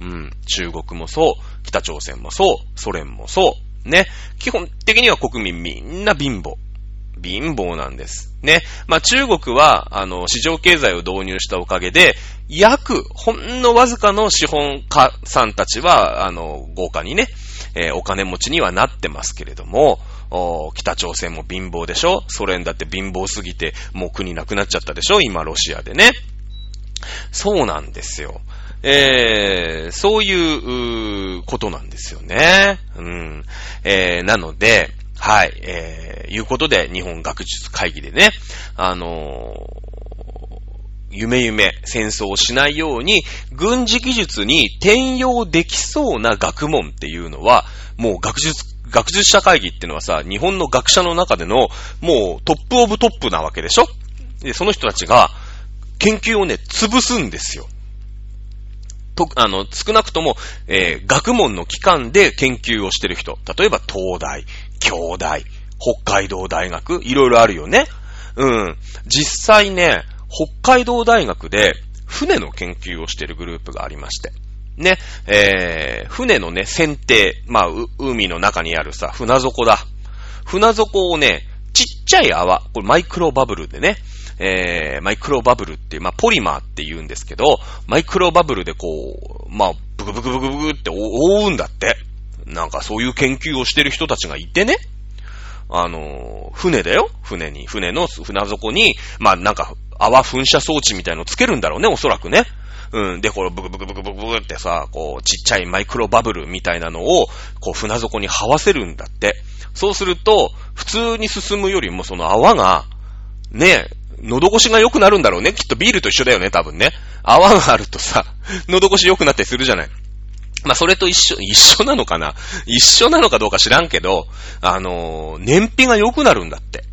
うん。中国もそう、北朝鮮もそう、ソ連もそう。ね。基本的には国民みんな貧乏。貧乏なんです。ね。まあ中国は、あの、市場経済を導入したおかげで、約、ほんのわずかの資本家さんたちは、あの、豪華にね、えーお金持ちにはなってますけれども、北朝鮮も貧乏でしょ？ソ連だって貧乏すぎて、もう国なくなっちゃったでしょ？今ロシアでね。そうなんですよ。えー、そういううことなんですよね。うん。えー、なので、はい、えー、いうことで、日本学術会議でね、あのー夢夢戦争をしないように、軍事技術に転用できそうな学問っていうのは、もう学術、学術者会議っていうのはさ、日本の学者の中での、もうトップオブトップなわけでしょ？で、その人たちが、研究をね、潰すんですよ。と、あの、少なくとも、えー学問の機関で研究をしてる人。例えば、東大、京大、北海道大学、いろいろあるよね。うん。実際ね、北海道大学で船の研究をしているグループがありまして。ね、えー、船のね、船底、まあ、海の中にあるさ、船底だ。船底をね、ちっちゃい泡、これマイクロバブルでね、えー、マイクロバブルっていう、まあ、ポリマーって言うんですけど、マイクロバブルでこう、まあ、ブクブクブクブクって覆うんだって。なんかそういう研究をしてる人たちがいてね。あのー船だよ船に、船の船底に、まあなんか、泡噴射装置みたいのつけるんだろうね、おそらくね。うん。で、これ、ブクブクブクブクブクってさ、こう、ちっちゃいマイクロバブルみたいなのを、こう、船底に這わせるんだって。そうすると、普通に進むよりも、その泡が、ね、喉越しが良くなるんだろうね。きっとビールと一緒だよね、多分ね。泡があるとさ、喉越し良くなったりするじゃない。まあ、それと一緒、一緒なのかな一緒なのかどうか知らんけど、あのー燃費が良くなるんだって。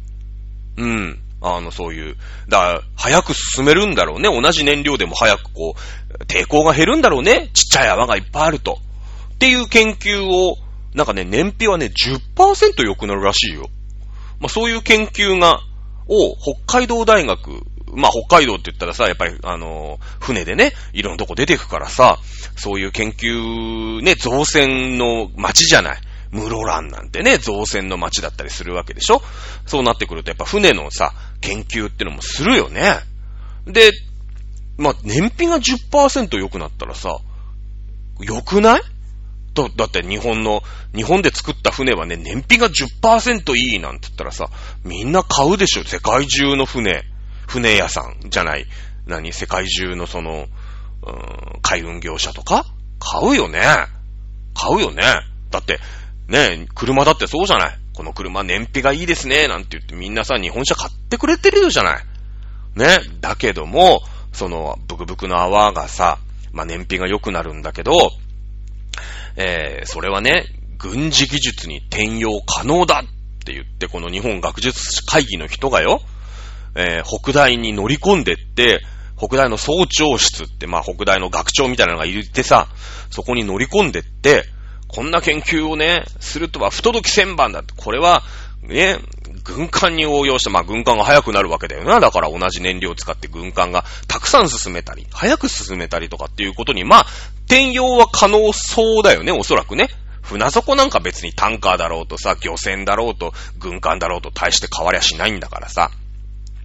うん。あの、そういう。だから、早く進めるんだろうね。同じ燃料でも早くこう、抵抗が減るんだろうね。ちっちゃい泡がいっぱいあると。っていう研究を、なんかね、燃費はね、10%良くなるらしいよ。まあ、そういう研究が、を、北海道大学、まあ、北海道って言ったらさ、やっぱり、あのー船でね、いろんなとこ出てくからさ、そういう研究、ね、造船の街じゃない。室蘭なんてね、造船の街だったりするわけでしょ？そうなってくると、やっぱ船のさ、研究ってのもするよね。で、まあ、燃費が10%良くなったらさ、良くない？だ、だって日本の、日本で作った船はね、燃費が10%いいなんて言ったらさ、みんな買うでしょ世界中の船。船屋さんじゃない。何？世界中のその、うん、海運業者とか？買うよね。買うよね。だって、ねえ、車だってそうじゃない。この車燃費がいいですね。なんて言ってみんなさ、日本車買ってくれてるじゃない。ね。だけども、その、ブクブクの泡がさ、まあ、燃費が良くなるんだけど、えー、それはね、軍事技術に転用可能だって言って、この日本学術会議の人がよ、えー、北大に乗り込んでって、北大の総長室って、まあ、北大の学長みたいなのがいるってさ、そこに乗り込んでって、こんな研究をね、するとは不届き千番だって。これは、ね、軍艦に応用して、まあ軍艦が速くなるわけだよな。だから同じ燃料を使って軍艦がたくさん進めたり、早く進めたりとかっていうことに、まあ、転用は可能そうだよね、おそらくね。船底なんか別にタンカーだろうとさ、漁船だろうと、軍艦だろうと大して変わりゃしないんだからさ。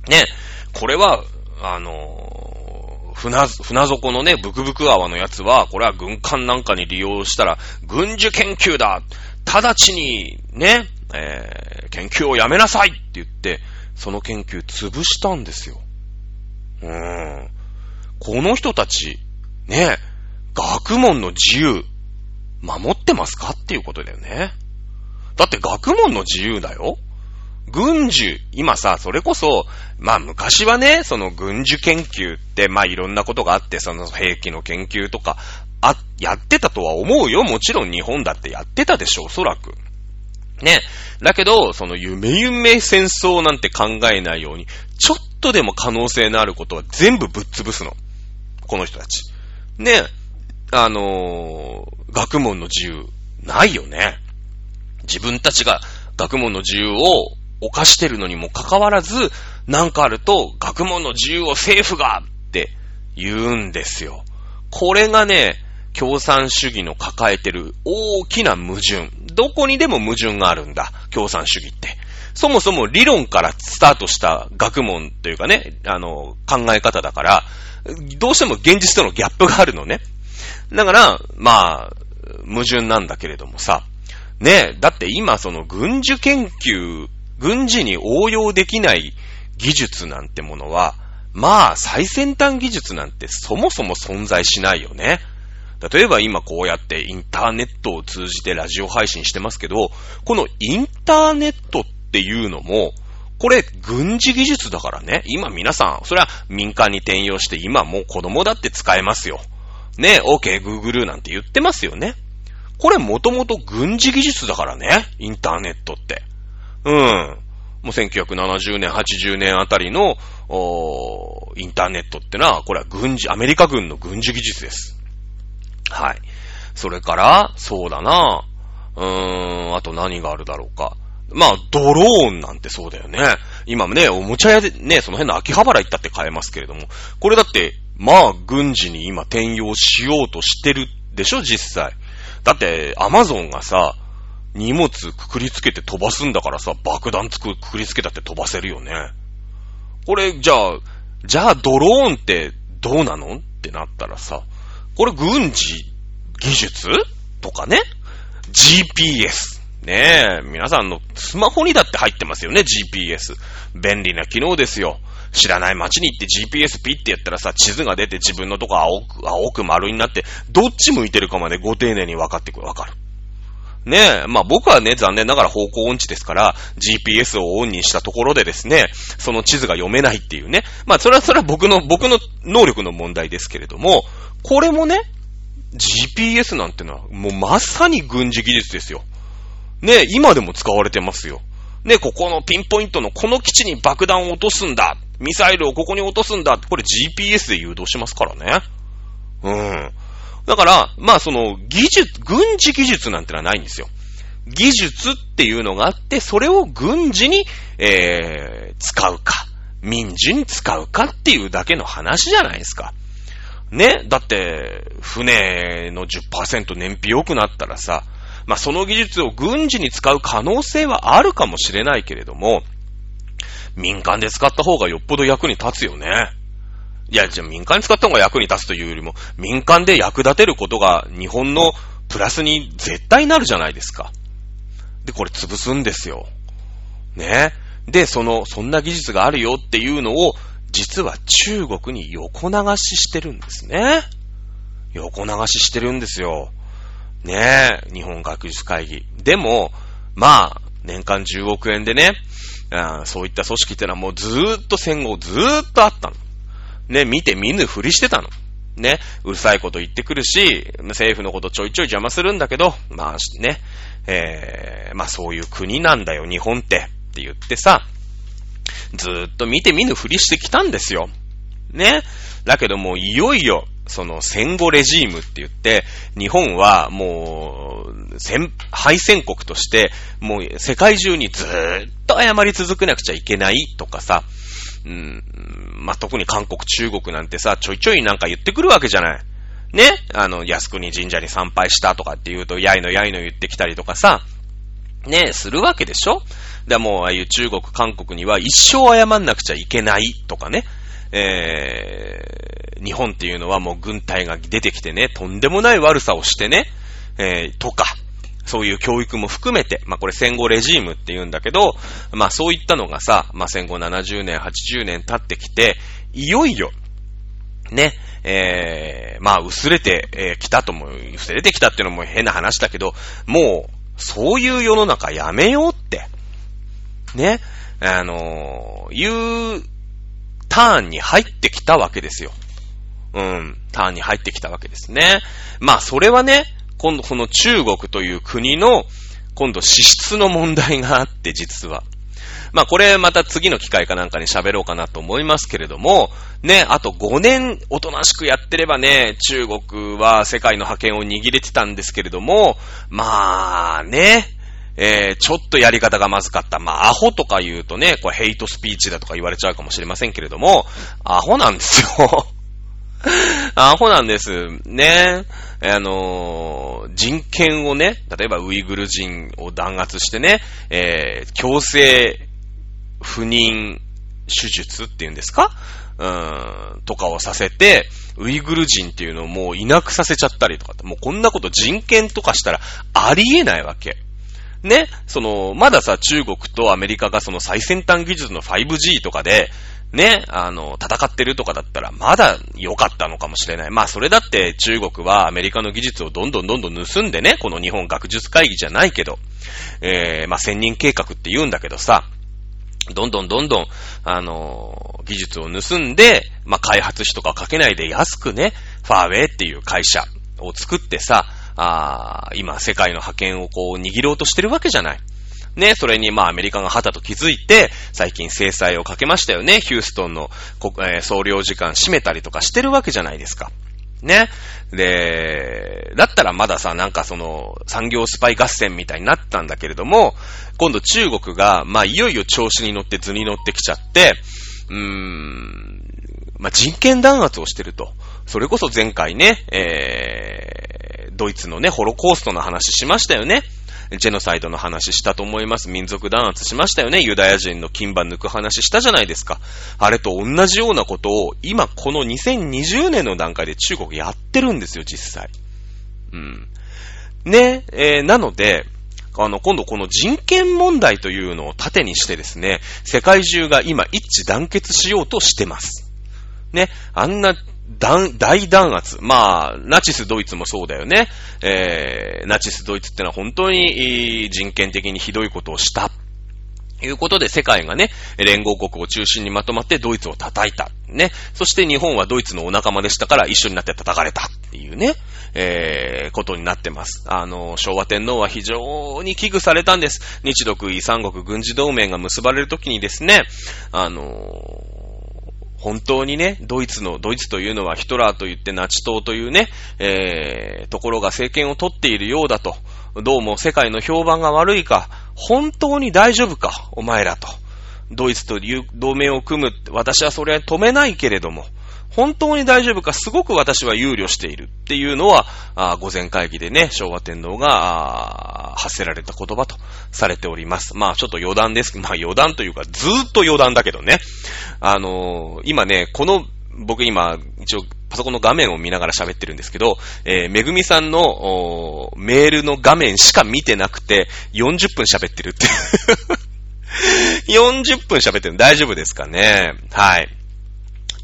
ね、これは、あの船、船底のね、ブクブク泡のやつは、これは軍艦なんかに利用したら、軍需研究だ直ちに、ね、えー、研究をやめなさいって言って、その研究潰したんですよ。うーん。この人たち、ね、学問の自由、守ってますかっていうことだよね。だって学問の自由だよ。軍需、今さ、それこそ、まあ昔はね、その軍需研究って、まあいろんなことがあって、その兵器の研究とか、あ、やってたとは思うよ。もちろん日本だってやってたでしょ、おそらく。ね。だけど、その夢夢戦争なんて考えないように、ちょっとでも可能性のあることは全部ぶっ潰すの。この人たち。ね。あのー学問の自由、ないよね。自分たちが学問の自由を犯してるのにもかかわらず、なんかあると、学問の自由を政府がって言うんですよ。これがね、共産主義の抱えてる大きな矛盾。どこにでも矛盾があるんだ。共産主義って。そもそも理論からスタートした学問というかね、あの、考え方だから、どうしても現実とのギャップがあるのね。だから、まあ、矛盾なんだけれどもさ。ねえ、だって今その軍需研究、軍事に応用できない技術なんてものは、まあ最先端技術なんてそもそも存在しないよね。例えば今こうやってインターネットを通じてラジオ配信してますけど、このインターネットっていうのも、これ、軍事技術だからね。今皆さん、それは民間に転用して今もう子供だって使えますよ。ね、OK、Google なんて言ってますよね。これもともと軍事技術だからね。インターネットって。うん。もう1970年、80年あたりの、おインターネットってのは、これは軍事、アメリカ軍の軍事技術です。はい。それから、そうだな。うーん、あと何があるだろうか。まあ、ドローンなんてそうだよね。今もね、おもちゃ屋でね、その辺の秋葉原行ったって買えますけれども、これだって、まあ、軍事に今転用しようとしてるでしょ、実際。だって、アマゾンがさ、荷物くくりつけて飛ばすんだからさ、爆弾つく、くくりつけたって飛ばせるよね。これ、じゃあ、じゃあドローンってどうなの？ってなったらさ、これ軍事技術？とかね ?GPS。ねえ、皆さんのスマホにだって入ってますよね、GPS。便利な機能ですよ。知らない街に行って GPS ピッてやったらさ、地図が出て自分のとこ青く、青く丸になって、どっち向いてるかまでご丁寧に分かってくる、分かる。ねえ、まあ僕はね、残念ながら方向音痴ですから、GPS をオンにしたところでですね、その地図が読めないっていうね。まあそれはそれは僕の、僕の能力の問題ですけれども、これもね、GPS なんてのは、もうまさに軍事技術ですよ。ねえ、今でも使われてますよ。ねえ、ここのピンポイントのこの基地に爆弾を落とすんだ。ミサイルをここに落とすんだ。これ GPS で誘導しますからね。うん。だから、まあその技術、軍事技術なんてのはないんですよ。技術っていうのがあって、それを軍事に、えー、使うか、民事に使うかっていうだけの話じゃないですか。ねだって、船の10%燃費良くなったらさ、まあ、その技術を軍事に使う可能性はあるかもしれないけれども、民間で使った方がよっぽど役に立つよね。いや、じゃあ民間に使った方が役に立つというよりも、民間で役立てることが日本のプラスに絶対なるじゃないですか。で、これ潰すんですよ。ね。で、その、そんな技術があるよっていうのを、実は中国に横流ししてるんですね。横流ししてるんですよ。ね、日本学術会議。でも、まあ、年間10億円でね、そういった組織ってのはもうずーっと戦後ずーっとあったの。ね、見て見ぬふりしてたの。ね、うるさいこと言ってくるし、政府のことちょいちょい邪魔するんだけど、まあね、えー、まあそういう国なんだよ、日本って、って言ってさ、ずーっと見て見ぬふりしてきたんですよ。ね。だけどもういよいよ、その戦後レジームって言って、日本はもう、戦、敗戦国として、もう世界中にずーっと謝り続けなくちゃいけないとかさ、うん、まあ、特に韓国、中国なんてさ、ちょいちょいなんか言ってくるわけじゃない。ね？あの、靖国神社に参拝したとかって言うと、やいのやいの言ってきたりとかさ、ね？するわけでしょ？でもう、ああいう中国、韓国には一生謝んなくちゃいけないとかね。えー、日本っていうのはもう軍隊が出てきてね、とんでもない悪さをしてね、えー、とか、そういう教育も含めて、まあこれ戦後レジームって言うんだけど、まあそういったのがさ、まあ戦後70年、80年経ってきて、いよいよ、ね、えー、まあ薄れてき、えー、たとも、薄れてきたっていうのも変な話だけど、もう、そういう世の中やめようって、ね、あのー、いうターンに入ってきたわけですよ。うん、ターンに入ってきたわけですね。まあ、それはね、今度この中国という国の、今度資質の問題があって、実は。まあこれまた次の機会かなんかに喋ろうかなと思いますけれども、ね、あと5年おとなしくやってればね、中国は世界の覇権を握れてたんですけれども、まあね、えー、ちょっとやり方がまずかった。まあ、アホとか言うとね、これヘイトスピーチだとか言われちゃうかもしれませんけれども、アホなんですよ。アホなんです。ね。あのー、人権をね、例えばウイグル人を弾圧してね、えー、強制不妊手術っていうんですか？うーん、とかをさせて、ウイグル人っていうのをもういなくさせちゃったりとか、もうこんなこと人権とかしたらありえないわけ。ね、その、まださ、中国とアメリカがその最先端技術の 5G とかで、ね、あの、戦ってるとかだったら、まだ良かったのかもしれない。まあ、それだって中国はアメリカの技術をどんどんどんどん盗んでね、この日本学術会議じゃないけど、えー、まあ、千人計画って言うんだけどさ、どんどんどんどん、あの技術を盗んで、まあ、開発費とかかけないで安くね、ファーウェイっていう会社を作ってさ、あ今、世界の覇権をこう握ろうとしてるわけじゃない。ね、それにまあアメリカが旗と気づいて、最近制裁をかけましたよね。ヒューストンの、えー、総領事館閉めたりとかしてるわけじゃないですか。ね。で、だったらまださ、なんかその、産業スパイ合戦みたいになったんだけれども、今度中国が、まあいよいよ調子に乗って図に乗ってきちゃって、うーん、まあ人権弾圧をしてると。それこそ前回ね、えー、ドイツのね、ホロコーストの話しましたよね。ジェノサイドの話したと思います。民族弾圧しましたよね。ユダヤ人の金馬抜く話したじゃないですか。あれと同じようなことを、今この2020年の段階で中国やってるんですよ、実際。うん。ね、えー、なので、あの、今度この人権問題というのを盾にしてですね、世界中が今一致団結しようとしてます。ね、あんな大弾圧。まあ、ナチスドイツもそうだよね。えー、ナチスドイツってのは本当に人権的にひどいことをした。いうことで世界がね、連合国を中心にまとまってドイツを叩いた。ね。そして日本はドイツのお仲間でしたから一緒になって叩かれたっていうね、えー、ことになってます。あの、昭和天皇は非常に危惧されたんです。日独伊三国軍事同盟が結ばれるときにですね、あの本当にね、ドイツの、ドイツというのはヒトラーと言ってナチ党というね、えー、ところが政権を取っているようだと。どうも世界の評判が悪いか、本当に大丈夫か、お前らと。ドイツという同盟を組む。私はそれは止めないけれども、本当に大丈夫か、すごく私は憂慮しているっていうのは、あ午前会議でね、昭和天皇が発せられた言葉とされております。まあちょっと余談です。まあ余談というか、ずーっと余談だけどね。あのー、今ね、この、僕今、一応、パソコンの画面を見ながら喋ってるんですけど、えー、めぐみさんの、メールの画面しか見てなくて、40分喋ってるって40 分喋ってるの大丈夫ですかね？はい。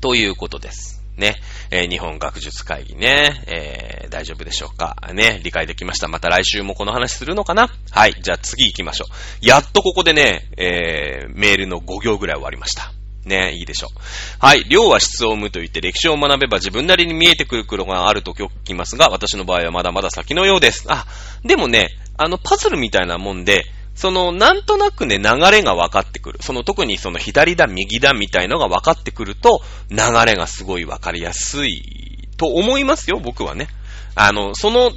ということです。ね。えー、日本学術会議ね。えー、大丈夫でしょうか？ね。理解できました。また来週もこの話するのかな？はい。じゃあ次行きましょう。やっとここでね、えー、メールの5行ぐらい終わりました。ね、いいでしょう。はい。量は質を生むと言って歴史を学べば自分なりに見えてくる黒があると聞きますが、私の場合はまだまだ先のようです。あ、でもね、あの、パズルみたいなもんで、その、なんとなくね、流れが分かってくる。その、特にその、左だ、右だ、みたいのが分かってくると、流れがすごい分かりやすい、と思いますよ、僕はね。あの、その、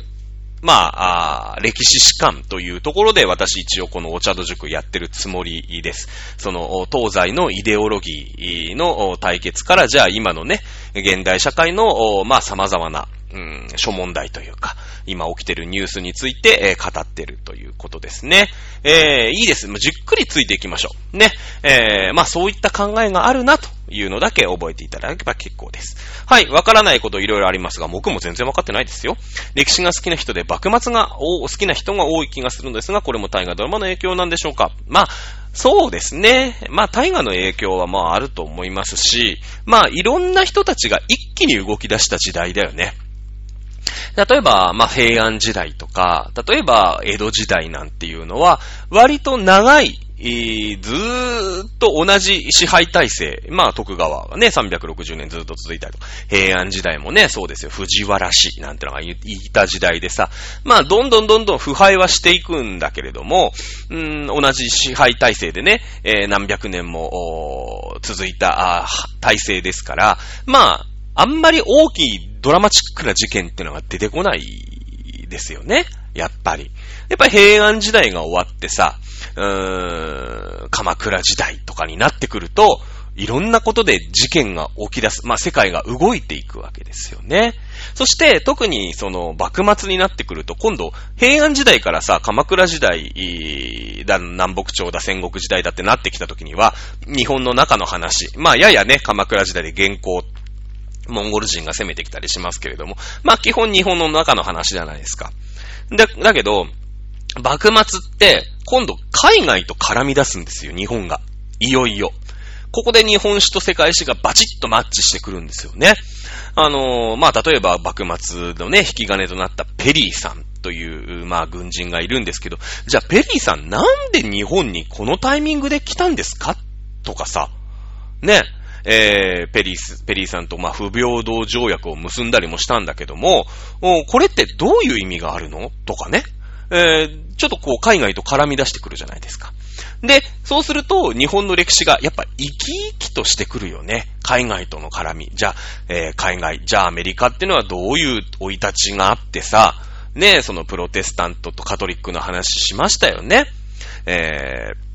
まあ、あ歴史史観というところで私一応このお茶戸塾やってるつもりです。その東西のイデオロギーの対決からじゃあ今のね、現代社会のまあ様々な、うん、諸問題というか、今起きてるニュースについて、えー、語ってるということですね。えー、いいです。じっくりついていきましょう。ね。えー、まあそういった考えがあるなというのだけ覚えていただけば結構です。はい。わからないこといろいろありますが、僕も全然わかってないですよ。歴史が好きな人で幕末がお好きな人が多い気がするんですが、これも大河ドラマの影響なんでしょうかまあ、そうですね。まあ、大河の影響はまああると思いますし、まあ、いろんな人たちが一気に動き出した時代だよね。例えば、まあ、平安時代とか、例えば、江戸時代なんていうのは、割と長い、ずーっと同じ支配体制。まあ、徳川がね、360年ずっと続いたりとか、平安時代もね、そうですよ、藤原氏なんてのがいた時代でさ、まあ、どんどんどんどん腐敗はしていくんだけれども、うん、同じ支配体制でね、えー、何百年も続いた体制ですから、まあ、あんまり大きいドラマチックな事件ってのが出てこないですよね。やっぱり。やっぱり平安時代が終わってさ、うーん、鎌倉時代とかになってくると、いろんなことで事件が起き出す。まあ、世界が動いていくわけですよね。そして、特にその、幕末になってくると、今度、平安時代からさ、鎌倉時代だ、南北朝だ、戦国時代だってなってきた時には、日本の中の話。まあ、ややね、鎌倉時代で原稿、モンゴル人が攻めてきたりしますけれども、まあ、基本日本の中の話じゃないですか。だ、だけど、幕末って、今度海外と絡み出すんですよ、日本が。いよいよ。ここで日本史と世界史がバチッとマッチしてくるんですよね。あのー、まあ、例えば幕末のね、引き金となったペリーさんという、まあ、軍人がいるんですけど、じゃあペリーさんなんで日本にこのタイミングで来たんですか？とかさ、ね、えー、ペリース、ペリーさんと、まあ、不平等条約を結んだりもしたんだけども、これってどういう意味があるの？とかね。えー、ちょっとこう海外と絡み出してくるじゃないですか。で、そうすると日本の歴史がやっぱ生き生きとしてくるよね。海外との絡み。じゃあ、えー、海外、じゃあアメリカっていうのはどういう追い立ちがあってさ、ね、そのプロテスタントとカトリックの話しましたよね。えー、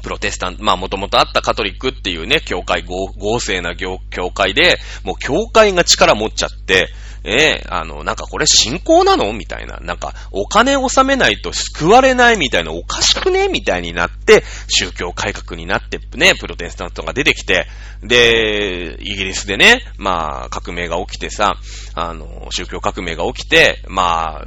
プロテスタント、まあもともとあったカトリックっていうね、教会、合成な教会で、もう教会が力持っちゃって、ええー、あの、なんかこれ信仰なの？みたいな。なんか、お金納めないと救われないみたいな、おかしくね？みたいになって、宗教改革になってね、プロテスタントが出てきて、で、イギリスでね、まあ、革命が起きてさ、あの、宗教革命が起きて、まあ、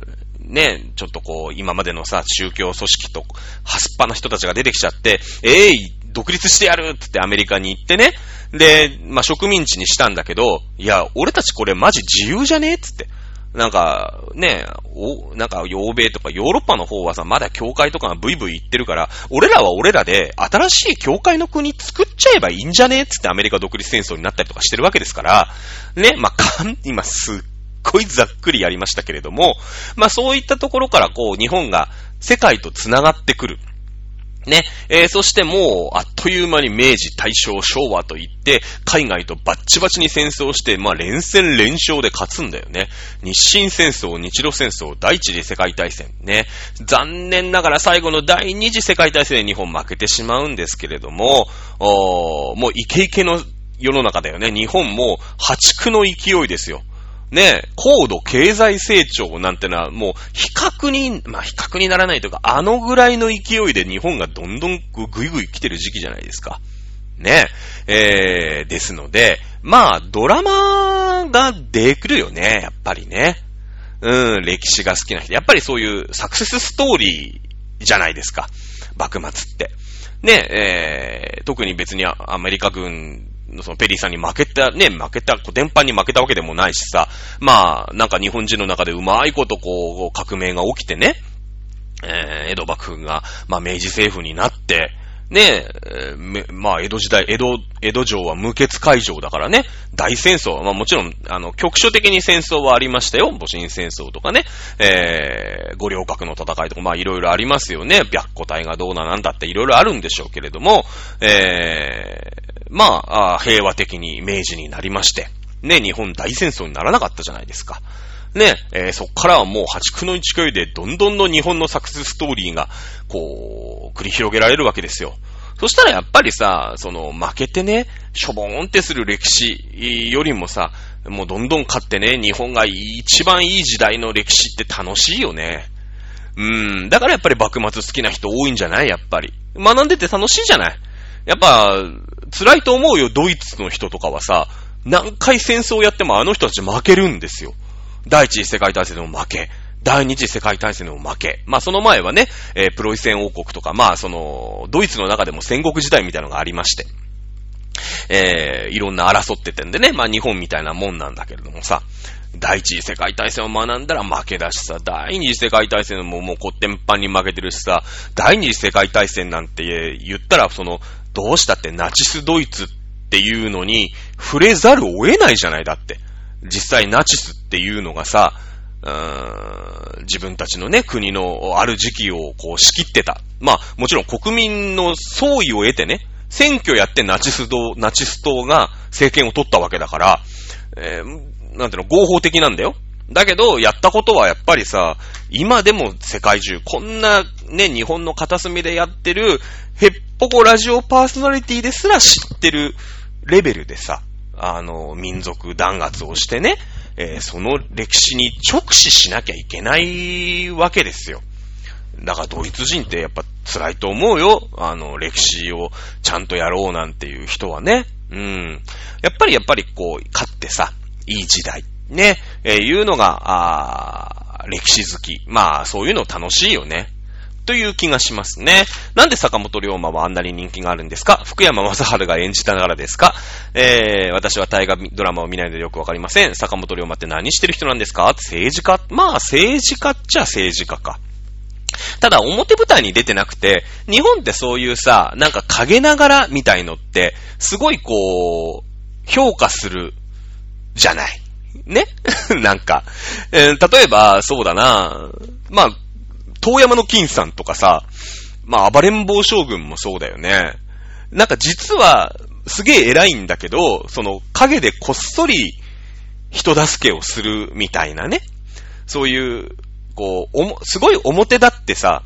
ね、ちょっとこう、今までのさ、宗教組織と、はすっぱな人たちが出てきちゃって、えい、独立してやるってってアメリカに行ってね、で、まあ、植民地にしたんだけど、いや、俺たちこれマジ自由じゃね？つって。なんか、ね、お、なんか、欧米とかヨーロッパの方はさ、まだ教会とかがブイブイ言ってるから、俺らは俺らで、新しい教会の国作っちゃえばいいんじゃね？つってアメリカ独立戦争になったりとかしてるわけですから、ね、まあ、かん、今すっごいざっくりやりましたけれども、まあ、そういったところからこう、日本が世界と繋がってくる。ね。えー、そしてもう、あっという間に明治、大正、昭和といって、海外とバッチバチに戦争して、まあ連戦連勝で勝つんだよね。日清戦争、日露戦争、第一次世界大戦。ね。残念ながら最後の第二次世界大戦で日本負けてしまうんですけれども、おもうイケイケの世の中だよね。日本も破竹の勢いですよ。ね、高度経済成長なんてのはもう比較に、まあ比較にならないというか、あのぐらいの勢いで日本がどんどんぐいぐい来てる時期じゃないですか。ね。えー、ですので、まあ、ドラマができるよね、やっぱりね。うん、歴史が好きな人。やっぱりそういうサクセスストーリーじゃないですか。幕末って。ね、えー、特に別にアメリカ軍そのペリーさんに負けた、ね、負けた、電波に負けたわけでもないしさ、まあ、なんか日本人の中でうまいことこう、革命が起きてね、えー、江戸幕府が、まあ明治政府になって、ねえ、まあ、江戸時代、江戸、江戸城は無血会場だからね、大戦争、まあもちろん、あの、局所的に戦争はありましたよ。戊辰戦争とかね、えー、五稜郭の戦いとか、まあいろいろありますよね。白虎隊がどうななんだっていろいろあるんでしょうけれども、え、まあ、平和的に明治になりまして、ね、日本大戦争にならなかったじゃないですか。ね、えー、そっからはもう破竹の勢いでどんどんの日本のサクセスストーリーが、こう、繰り広げられるわけですよ。そしたらやっぱりさ、その、負けてね、しょぼーんってする歴史よりもさ、もうどんどん勝ってね、日本が一番いい時代の歴史って楽しいよね。うーん。だからやっぱり幕末好きな人多いんじゃない？やっぱり。学んでて楽しいじゃない？やっぱ、辛いと思うよ、ドイツの人とかはさ、何回戦争やってもあの人たち負けるんですよ。第一次世界大戦でも負け。第二次世界大戦でも負け。まあその前はね、えー、プロイセン王国とか、まあその、ドイツの中でも戦国時代みたいなのがありまして、えー、いろんな争っててんでね、まあ日本みたいなもんなんだけれどもさ、第一次世界大戦を学んだら負けだしさ、第二次世界大戦ももうコッテンパンに負けてるしさ、第二次世界大戦なんて言ったら、その、どうしたってナチスドイツっていうのに触れざるを得ないじゃないだって。実際ナチスっていうのがさ、自分たちのね、国のある時期をこう仕切ってた。まあ、もちろん国民の総意を得てね、選挙やってナチス党、ナチス党が政権を取ったわけだから、えー、なんていうの、合法的なんだよ。だけど、やったことはやっぱりさ、今でも世界中、こんなね、日本の片隅でやってる、ヘッポコラジオパーソナリティですら知ってるレベルでさ、あの、民族弾圧をしてね、えー、その歴史に直視しなきゃいけないわけですよ。だからドイツ人ってやっぱ辛いと思うよ。あの、歴史をちゃんとやろうなんていう人はね。うん。やっぱりやっぱりこう、勝ってさ、いい時代、ね、えー、いうのが、あ歴史好き。まあ、そういうの楽しいよね。という気がしますね。なんで坂本龍馬はあんなに人気があるんですか？福山雅治が演じたからですか？えー、私は大河ドラマを見ないのでよくわかりません。坂本龍馬って何してる人なんですか？政治家？まあ、政治家っちゃ政治家か。ただ、表舞台に出てなくて、日本ってそういうさ、なんか陰ながらみたいのって、すごいこう、評価する、じゃない。ね？なんか、えー、例えば、そうだなまあ、遠山の金さんとかさ、まあ、暴れん坊将軍もそうだよね。なんか実は、すげえ偉いんだけど、その影でこっそり人助けをするみたいなね。そういうこう、おも、すごい表だってさ、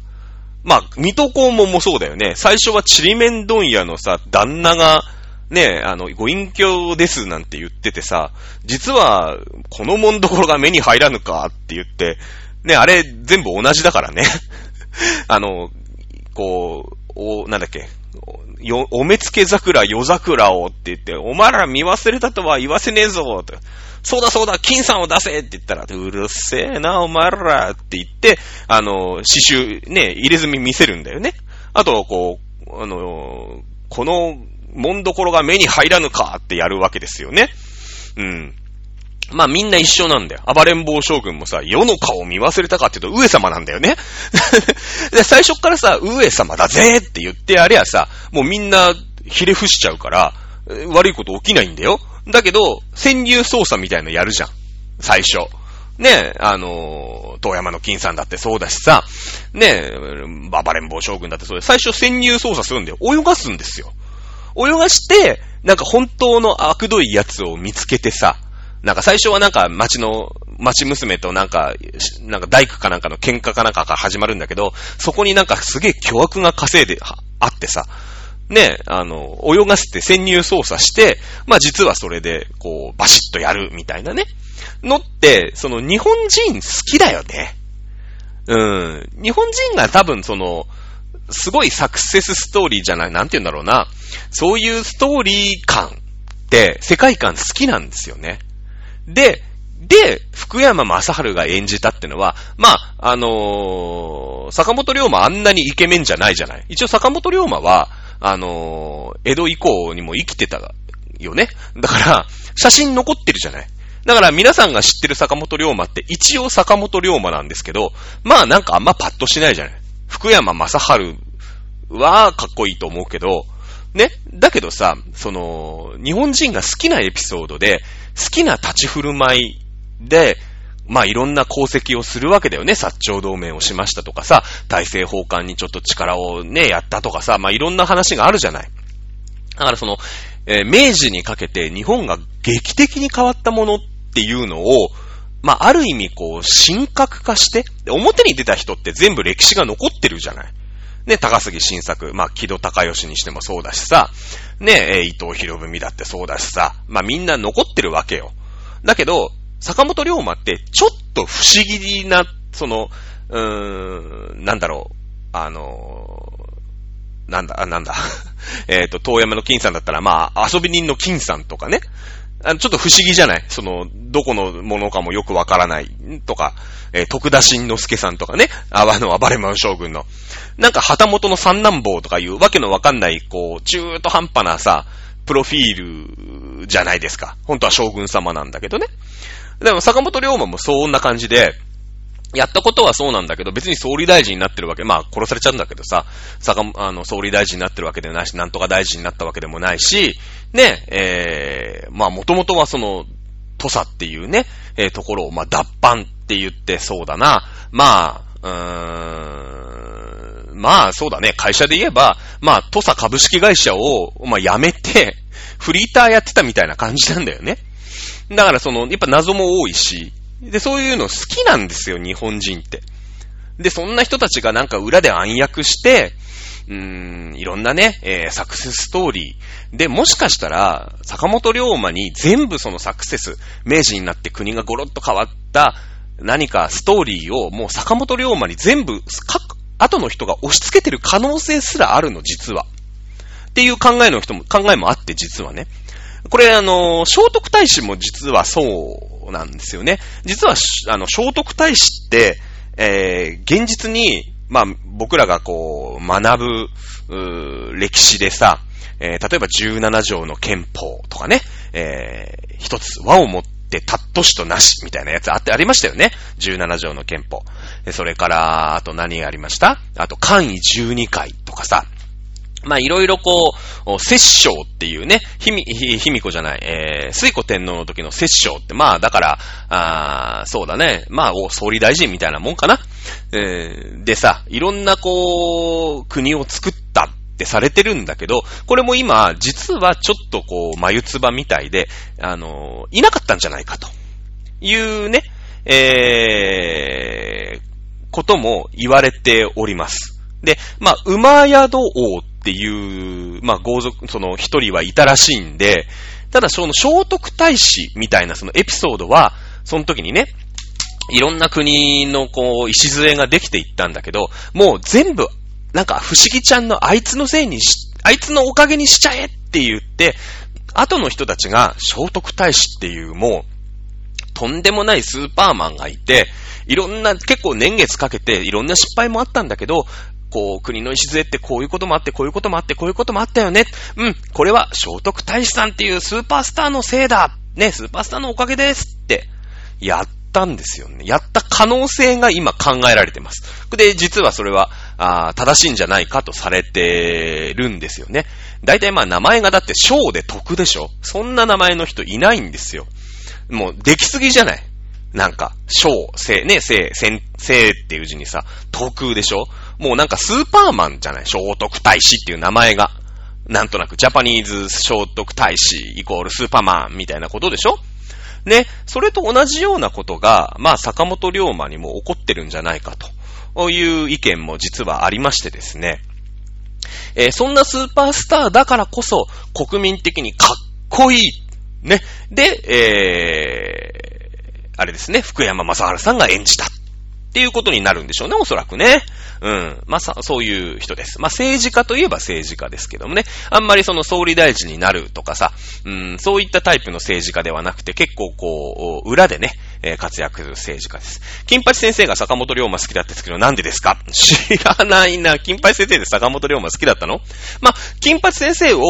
まあ、水戸黄門もそうだよね。最初はちりめん問屋のさ、旦那が、ね、あの、ご隠居ですなんて言っててさ、実は、この門どころが目に入らぬかって言って、ね、あれ全部同じだからね。あの、こう、お、なんだっけ、よ、お目付け桜、夜桜をって言って、お前ら見忘れたとは言わせねえぞ、と。そうだそうだ、金さんを出せって言ったら、うるせえな、お前らって言って、あの、刺繍、ね、入れ墨見せるんだよね。あと、こう、あの、この、門どころが目に入らぬかってやるわけですよね。うん。まあみんな一緒なんだよ。暴れん坊将軍もさ、世の顔見忘れたかって言うと上様なんだよね。で、最初からさ、上様だぜって言ってやりゃさ、もうみんなひれ伏しちゃうから、悪いこと起きないんだよ。だけど、潜入捜査みたいのやるじゃん。最初。ねえあの、遠山の金さんだってそうだしさ、ねババレン坊将軍だってそうで、最初潜入捜査するんだよ。泳がすんですよ。泳がして、なんか本当の悪どいやつを見つけてさ、なんか最初はなんか町の、町娘となんか、なんか大工かなんかの喧嘩かなんかから始まるんだけど、そこになんかすげえ巨悪が稼いであってさ、ね、あの、泳がせて潜入捜査して、まあ実はそれで、こう、バシッとやるみたいなね。のって、その日本人好きだよね。うん。日本人が多分その、すごいサクセスストーリーじゃない、なんて言うんだろうな。そういうストーリー感って、世界観好きなんですよね。で、で、福山雅治が演じたってのは、まあ、あのー、坂本龍馬あんなにイケメンじゃないじゃない。一応坂本龍馬は、あのー、江戸以降にも生きてたよね。だから、写真残ってるじゃない。だから皆さんが知ってる坂本龍馬って一応坂本龍馬なんですけど、まあなんかあんまパッとしないじゃない。福山雅治はかっこいいと思うけど、ね。だけどさ、その、日本人が好きなエピソードで、好きな立ち振る舞いで、まあいろんな功績をするわけだよね。薩長同盟をしましたとかさ、大政奉還にちょっと力をね、やったとかさ、まあいろんな話があるじゃない。だからその、えー、明治にかけて日本が劇的に変わったものっていうのを、まあある意味こう、神格化して、表に出た人って全部歴史が残ってるじゃない。ね、高杉晋作、まあ、木戸孝義にしてもそうだしさ、ね、伊藤博文だってそうだしさ、まあみんな残ってるわけよ。だけど、坂本龍馬ってちょっと不思議な、その、うーん、なんだろう、あのー、なんだ、なんだ、えっと、遠山の金さんだったら、まあ、遊び人の金さんとかね、あの、ちょっと不思議じゃない？その、どこのものかもよくわからないとか、えー、徳田新之助さんとかね、あの、暴れマン将軍の。なんか、旗本の三男坊とかいうわけのわかんない、こう、中途半端なさ、プロフィールじゃないですか。本当は将軍様なんだけどね。でも坂本龍馬もそんな感じで、やったことはそうなんだけど、別に総理大臣になってるわけ、まあ殺されちゃうんだけどさ、坂、あの、総理大臣になってるわけでないし、なんとか大臣になったわけでもないし、ね、えー、まあもともとはその、土佐っていうね、えー、ところを、まあ脱藩って言ってそうだな、まあ、うーん、まあそうだね、会社で言えば、まあ土佐株式会社を、まあ辞めて、フリーターやってたみたいな感じなんだよね。だからその、やっぱ謎も多いし、で、そういうの好きなんですよ、日本人って。で、そんな人たちがなんか裏で暗躍して、うーん、いろんなね、えー、サクセスストーリー。で、もしかしたら、坂本龍馬に全部そのサクセス、明治になって国がゴロッと変わった何かストーリーをもう坂本龍馬に全部、各、後の人が押し付けてる可能性すらあるの、実は。っていう考えの人も、考えもあって、実はね。これ、あの、聖徳太子も実はそうなんですよね。実は、あの、聖徳太子って、えー、現実に、まあ、僕らがこう、学ぶ、う歴史でさ、えー、例えば17条の憲法とかね、えー、一つ和をもってたっとしとなしみたいなやつあって、ありましたよね。17条の憲法。それから、あと何がありました？あと、簡易12回とかさ、まあ、いろいろこう、摂政っていうね、ひみ、ひみこじゃない、えー、水古天皇の時の摂政って、まあ、だから、あそうだね、まあ、総理大臣みたいなもんかな。えー、でさ、いろんなこう、国を作ったってされてるんだけど、これも今、実はちょっとこう、眉唾みたいで、あのいなかったんじゃないかというね、えー、ことも言われております。で、まあ、馬宿王っていう、まあ、豪族、その一人はいたらしいんで、ただその聖徳太子みたいなそのエピソードは、その時にね、いろんな国のこう、礎ができていったんだけど、もう全部、なんか不思議ちゃんのあいつのせいにし、あいつのおかげにしちゃえって言って、後の人たちが聖徳太子っていうもう、とんでもないスーパーマンがいて、いろんな、結構年月かけていろんな失敗もあったんだけど、こう、国の礎ってこういうこともあって、こういうこともあって、こういうこともあったよね。うん、これは聖徳太子さんっていうスーパースターのせいだ。ね、スーパースターのおかげですって、やったんですよね。やった可能性が今考えられてます。で、実はそれは、あ正しいんじゃないかとされてるんですよね。大体まあ名前がだって章で徳でしょそんな名前の人いないんですよ。もう、できすぎじゃない？なんか、章、生、ね、生、生、生っていう字にさ、徳でしょ？もうなんかスーパーマンじゃない？聖徳太子っていう名前が。なんとなく、ジャパニーズ聖徳太子イコールスーパーマンみたいなことでしょ？ね、それと同じようなことが、まあ、坂本龍馬にも起こってるんじゃないかという意見も実はありましてですね。えー、そんなスーパースターだからこそ、国民的にかっこいい。ね。で、えー、あれですね、福山雅治さんが演じた。っていうことになるんでしょうね、おそらくね。うん。まあ、さ、そういう人です。まあ、政治家といえば政治家ですけどもね。あんまりその総理大臣になるとかさ、うん、そういったタイプの政治家ではなくて、結構こう、裏でね、えー、活躍する政治家です。金八先生が坂本龍馬好きだったんですけど、なんでですか？知らないな。金八先生で坂本龍馬好きだったの？まあ、金八先生を、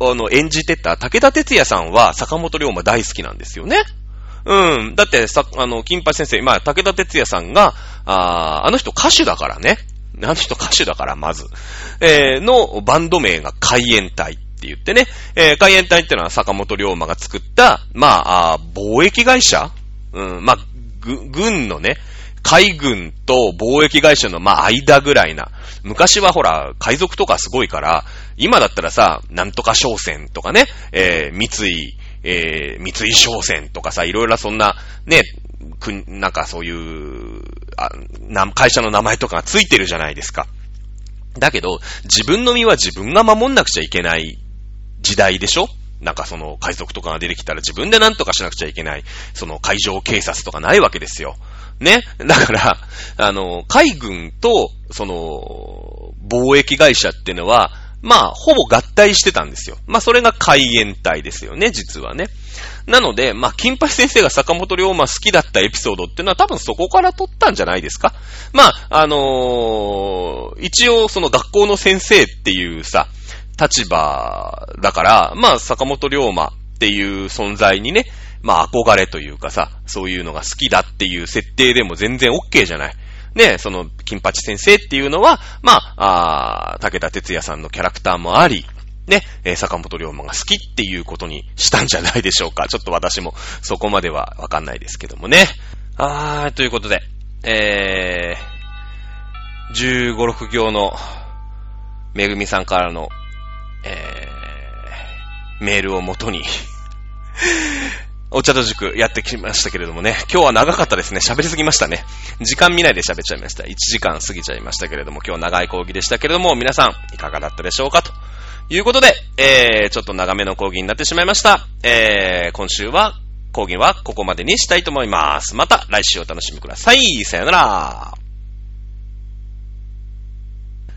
あの、演じてた武田哲也さんは坂本龍馬大好きなんですよね。うん。だってさ、あの、金八先生、まあ、武田哲也さんが、あああの人歌手だからね。あの人歌手だから、まず。えー、のバンド名が海援隊って言ってね。えー、海援隊ってのは坂本龍馬が作った、まあ、あ貿易会社？うん、まあ、ぐ、軍のね、海軍と貿易会社の、まあ、間ぐらいな。昔はほら、海賊とかすごいから、今だったらさ、なんとか商船とかね、えー、三井、えー、三井商船とかさ、いろいろそんな、ね、くなんかそういう、あ、会社の名前とかがついてるじゃないですか。だけど、自分の身は自分が守んなくちゃいけない時代でしょ？なんかその海賊とかが出てきたら自分で何とかしなくちゃいけない、その海上警察とかないわけですよ。ね？だから、あの、海軍と、その、貿易会社っていうのは、まあ、ほぼ合体してたんですよ。まあ、それが海援隊ですよね、実はね。なので、まあ、金八先生が坂本龍馬好きだったエピソードっていうのは多分そこから取ったんじゃないですか。まあ、あのー、一応その学校の先生っていうさ、立場だから、まあ、坂本龍馬っていう存在にね、まあ、憧れというかさ、そういうのが好きだっていう設定でも全然 OK じゃない。ね、その、金八先生っていうのは、まあ、あ武田哲也さんのキャラクターもあり、ね、え坂本龍馬が好きっていうことにしたんじゃないでしょうか。ちょっと私もそこまではわかんないですけどもね。あー、ということで、えー、15、6行の、めぐみさんからの、えー、メールをもとに お茶と塾やってきましたけれどもね、今日は長かったですね。喋りすぎましたね。時間見ないで喋っちゃいました。1時間過ぎちゃいましたけれども、今日長い講義でしたけれども、皆さん、いかがだったでしょうか？ということで、えー、ちょっと長めの講義になってしまいました。えー、今週は、講義はここまでにしたいと思います。また来週お楽しみください。さよなら。